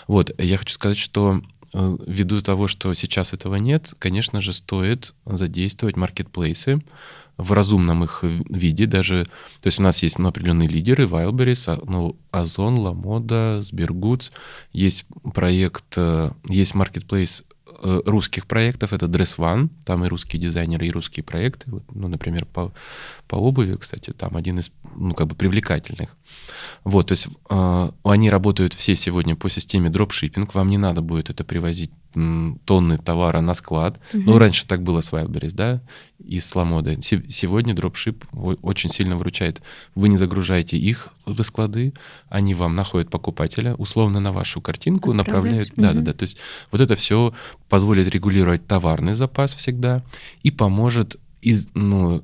Вот, я хочу сказать, что э, ввиду того, что сейчас этого нет, конечно же, стоит задействовать маркетплейсы в разумном их виде даже. То есть у нас есть ну, определенные лидеры, Wildberries, а, ну, Озон, Ламода, Сбергудс. Есть проект, э, есть маркетплейс русских проектов. Это Dress One, там и русские дизайнеры, и русские проекты. Вот, ну, например, по, по обуви, кстати, там один из, ну, как бы привлекательных. Вот, то есть э, они работают все сегодня по системе дропшиппинг. Вам не надо будет это привозить тонны товара на склад. Угу. Ну, раньше так было с Wildberries, да, и с Ламодой. Сегодня дропшип очень сильно выручает. Вы не загружаете их в склады, они вам находят покупателя, условно на вашу картинку направляют. Угу. Да, да, да. То есть вот это все позволит регулировать товарный запас всегда и поможет из, ну,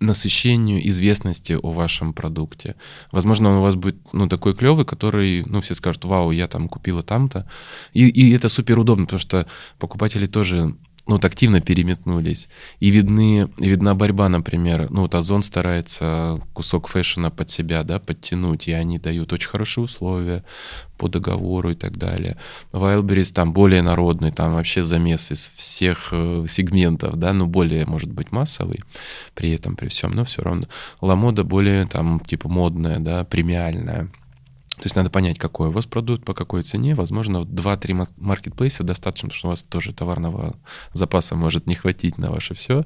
насыщению известности о вашем продукте. Возможно, он у вас будет ну, такой клевый, который, ну, все скажут, вау, я там купила там-то. И, и это супер удобно, потому что покупатели тоже ну, вот активно переметнулись. И видны, видна борьба, например, ну, вот Озон старается кусок фэшена под себя, да, подтянуть, и они дают очень хорошие условия по договору и так далее. Wildberries там более народный, там вообще замес из всех э, сегментов, да, ну, более, может быть, массовый при этом, при всем, но все равно. Ламода более там, типа, модная, да, премиальная. То есть надо понять, какой у вас продукт, по какой цене. Возможно, 2-3 маркетплейса достаточно, потому что у вас тоже товарного запаса может не хватить на ваше все.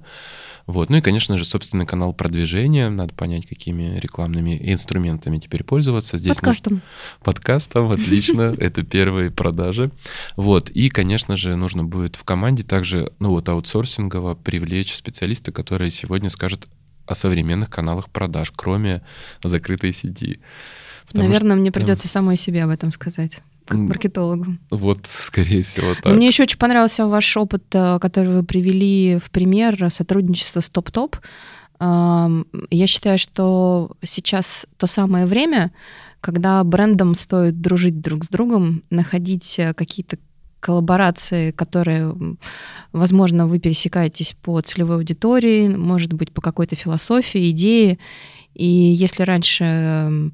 Вот. Ну и, конечно же, собственный канал продвижения. Надо понять, какими рекламными инструментами теперь пользоваться. Здесь Подкастом. Нужно... Подкастом, отлично. Это первые продажи. Вот. И, конечно же, нужно будет в команде также, ну вот, аутсорсингово привлечь специалиста, который сегодня скажет о современных каналах продаж, кроме закрытой сети. Наверное, что, мне придется самой себе об этом сказать как маркетологу. Вот, скорее всего, так. Но мне еще очень понравился ваш опыт, э, который вы привели в пример сотрудничества с Топ-Топ. Я считаю, что сейчас то самое время, когда брендам стоит дружить друг с другом, находить э, какие-то коллаборации, которые, возможно, вы пересекаетесь по целевой аудитории, может быть, по какой-то философии, идее. И если раньше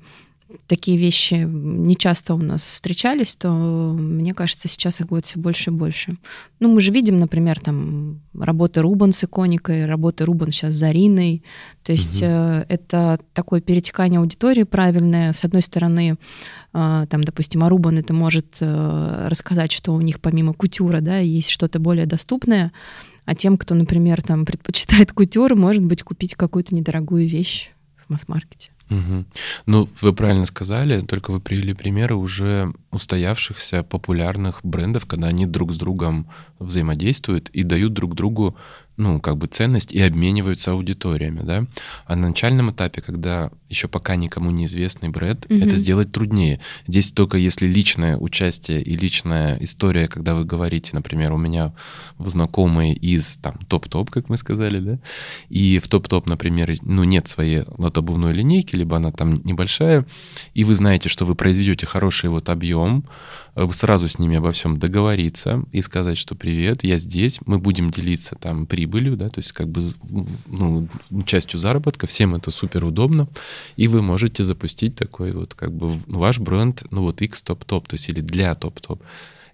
такие вещи не часто у нас встречались, то мне кажется, сейчас их будет все больше и больше. Ну, мы же видим, например, там работы Рубан с иконикой, работы Рубан сейчас с Зариной. То есть угу. это такое перетекание аудитории правильное. С одной стороны, э, там, допустим, Арубан это может э, рассказать, что у них помимо кутюра, да, есть что-то более доступное, а тем, кто, например, там предпочитает кутюр, может быть, купить какую-то недорогую вещь в масс-маркете. Угу. Ну, вы правильно сказали, только вы привели примеры уже устоявшихся популярных брендов, когда они друг с другом взаимодействуют и дают друг другу ну, как бы ценность и обмениваются аудиториями, да. А на начальном этапе, когда еще пока никому неизвестный бренд, угу. это сделать труднее. Здесь только если личное участие и личная история, когда вы говорите, например, у меня знакомые из там топ-топ, как мы сказали, да, и в топ-топ, например, ну, нет своей вот обувной линейки, либо она там небольшая, и вы знаете, что вы произведете хороший вот объем, Э, сразу с ними обо всем договориться и сказать, что привет, я здесь, мы будем делиться там прибылью, да, то есть как бы ну, частью заработка, всем это супер удобно, и вы можете запустить такой вот как бы ваш бренд, ну вот X топ-топ, то есть или для топ-топ.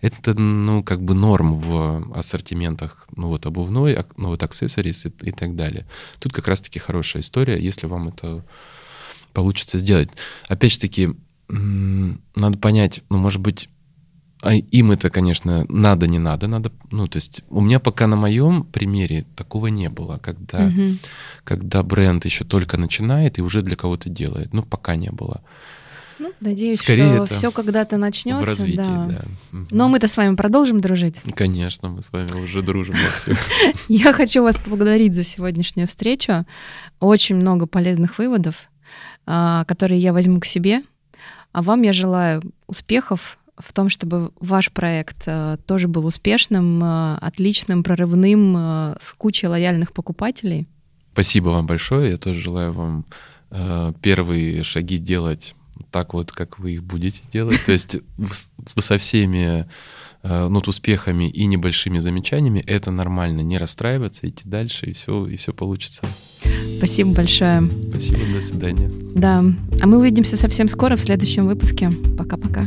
Это, ну, как бы норм в ассортиментах, ну, вот обувной, ну, вот аксессуарис и, и так далее. Тут как раз-таки хорошая история, если вам это получится сделать. Опять же таки, надо понять, ну, может быть, а им это, конечно, надо, не надо, надо, ну, то есть у меня пока на моем примере такого не было, когда, угу. когда бренд еще только начинает и уже для кого-то делает, ну, пока не было. Ну, надеюсь, Скорее что все когда-то начнется. В развитии, да. да. Угу. Но мы-то с вами продолжим дружить. Конечно, мы с вами уже дружим во всем. Я хочу вас поблагодарить за сегодняшнюю встречу. Очень много полезных выводов, а, которые я возьму к себе. А вам я желаю успехов в том, чтобы ваш проект э, тоже был успешным, э, отличным, прорывным, э, с кучей лояльных покупателей. Спасибо вам большое. Я тоже желаю вам первые шаги делать так вот, как вы их будете делать. То есть со всеми ну, успехами и небольшими замечаниями это нормально. Не расстраиваться, идти дальше, и все, и все получится. Спасибо большое. Спасибо, до свидания. Да. А мы увидимся совсем скоро в следующем выпуске. Пока-пока.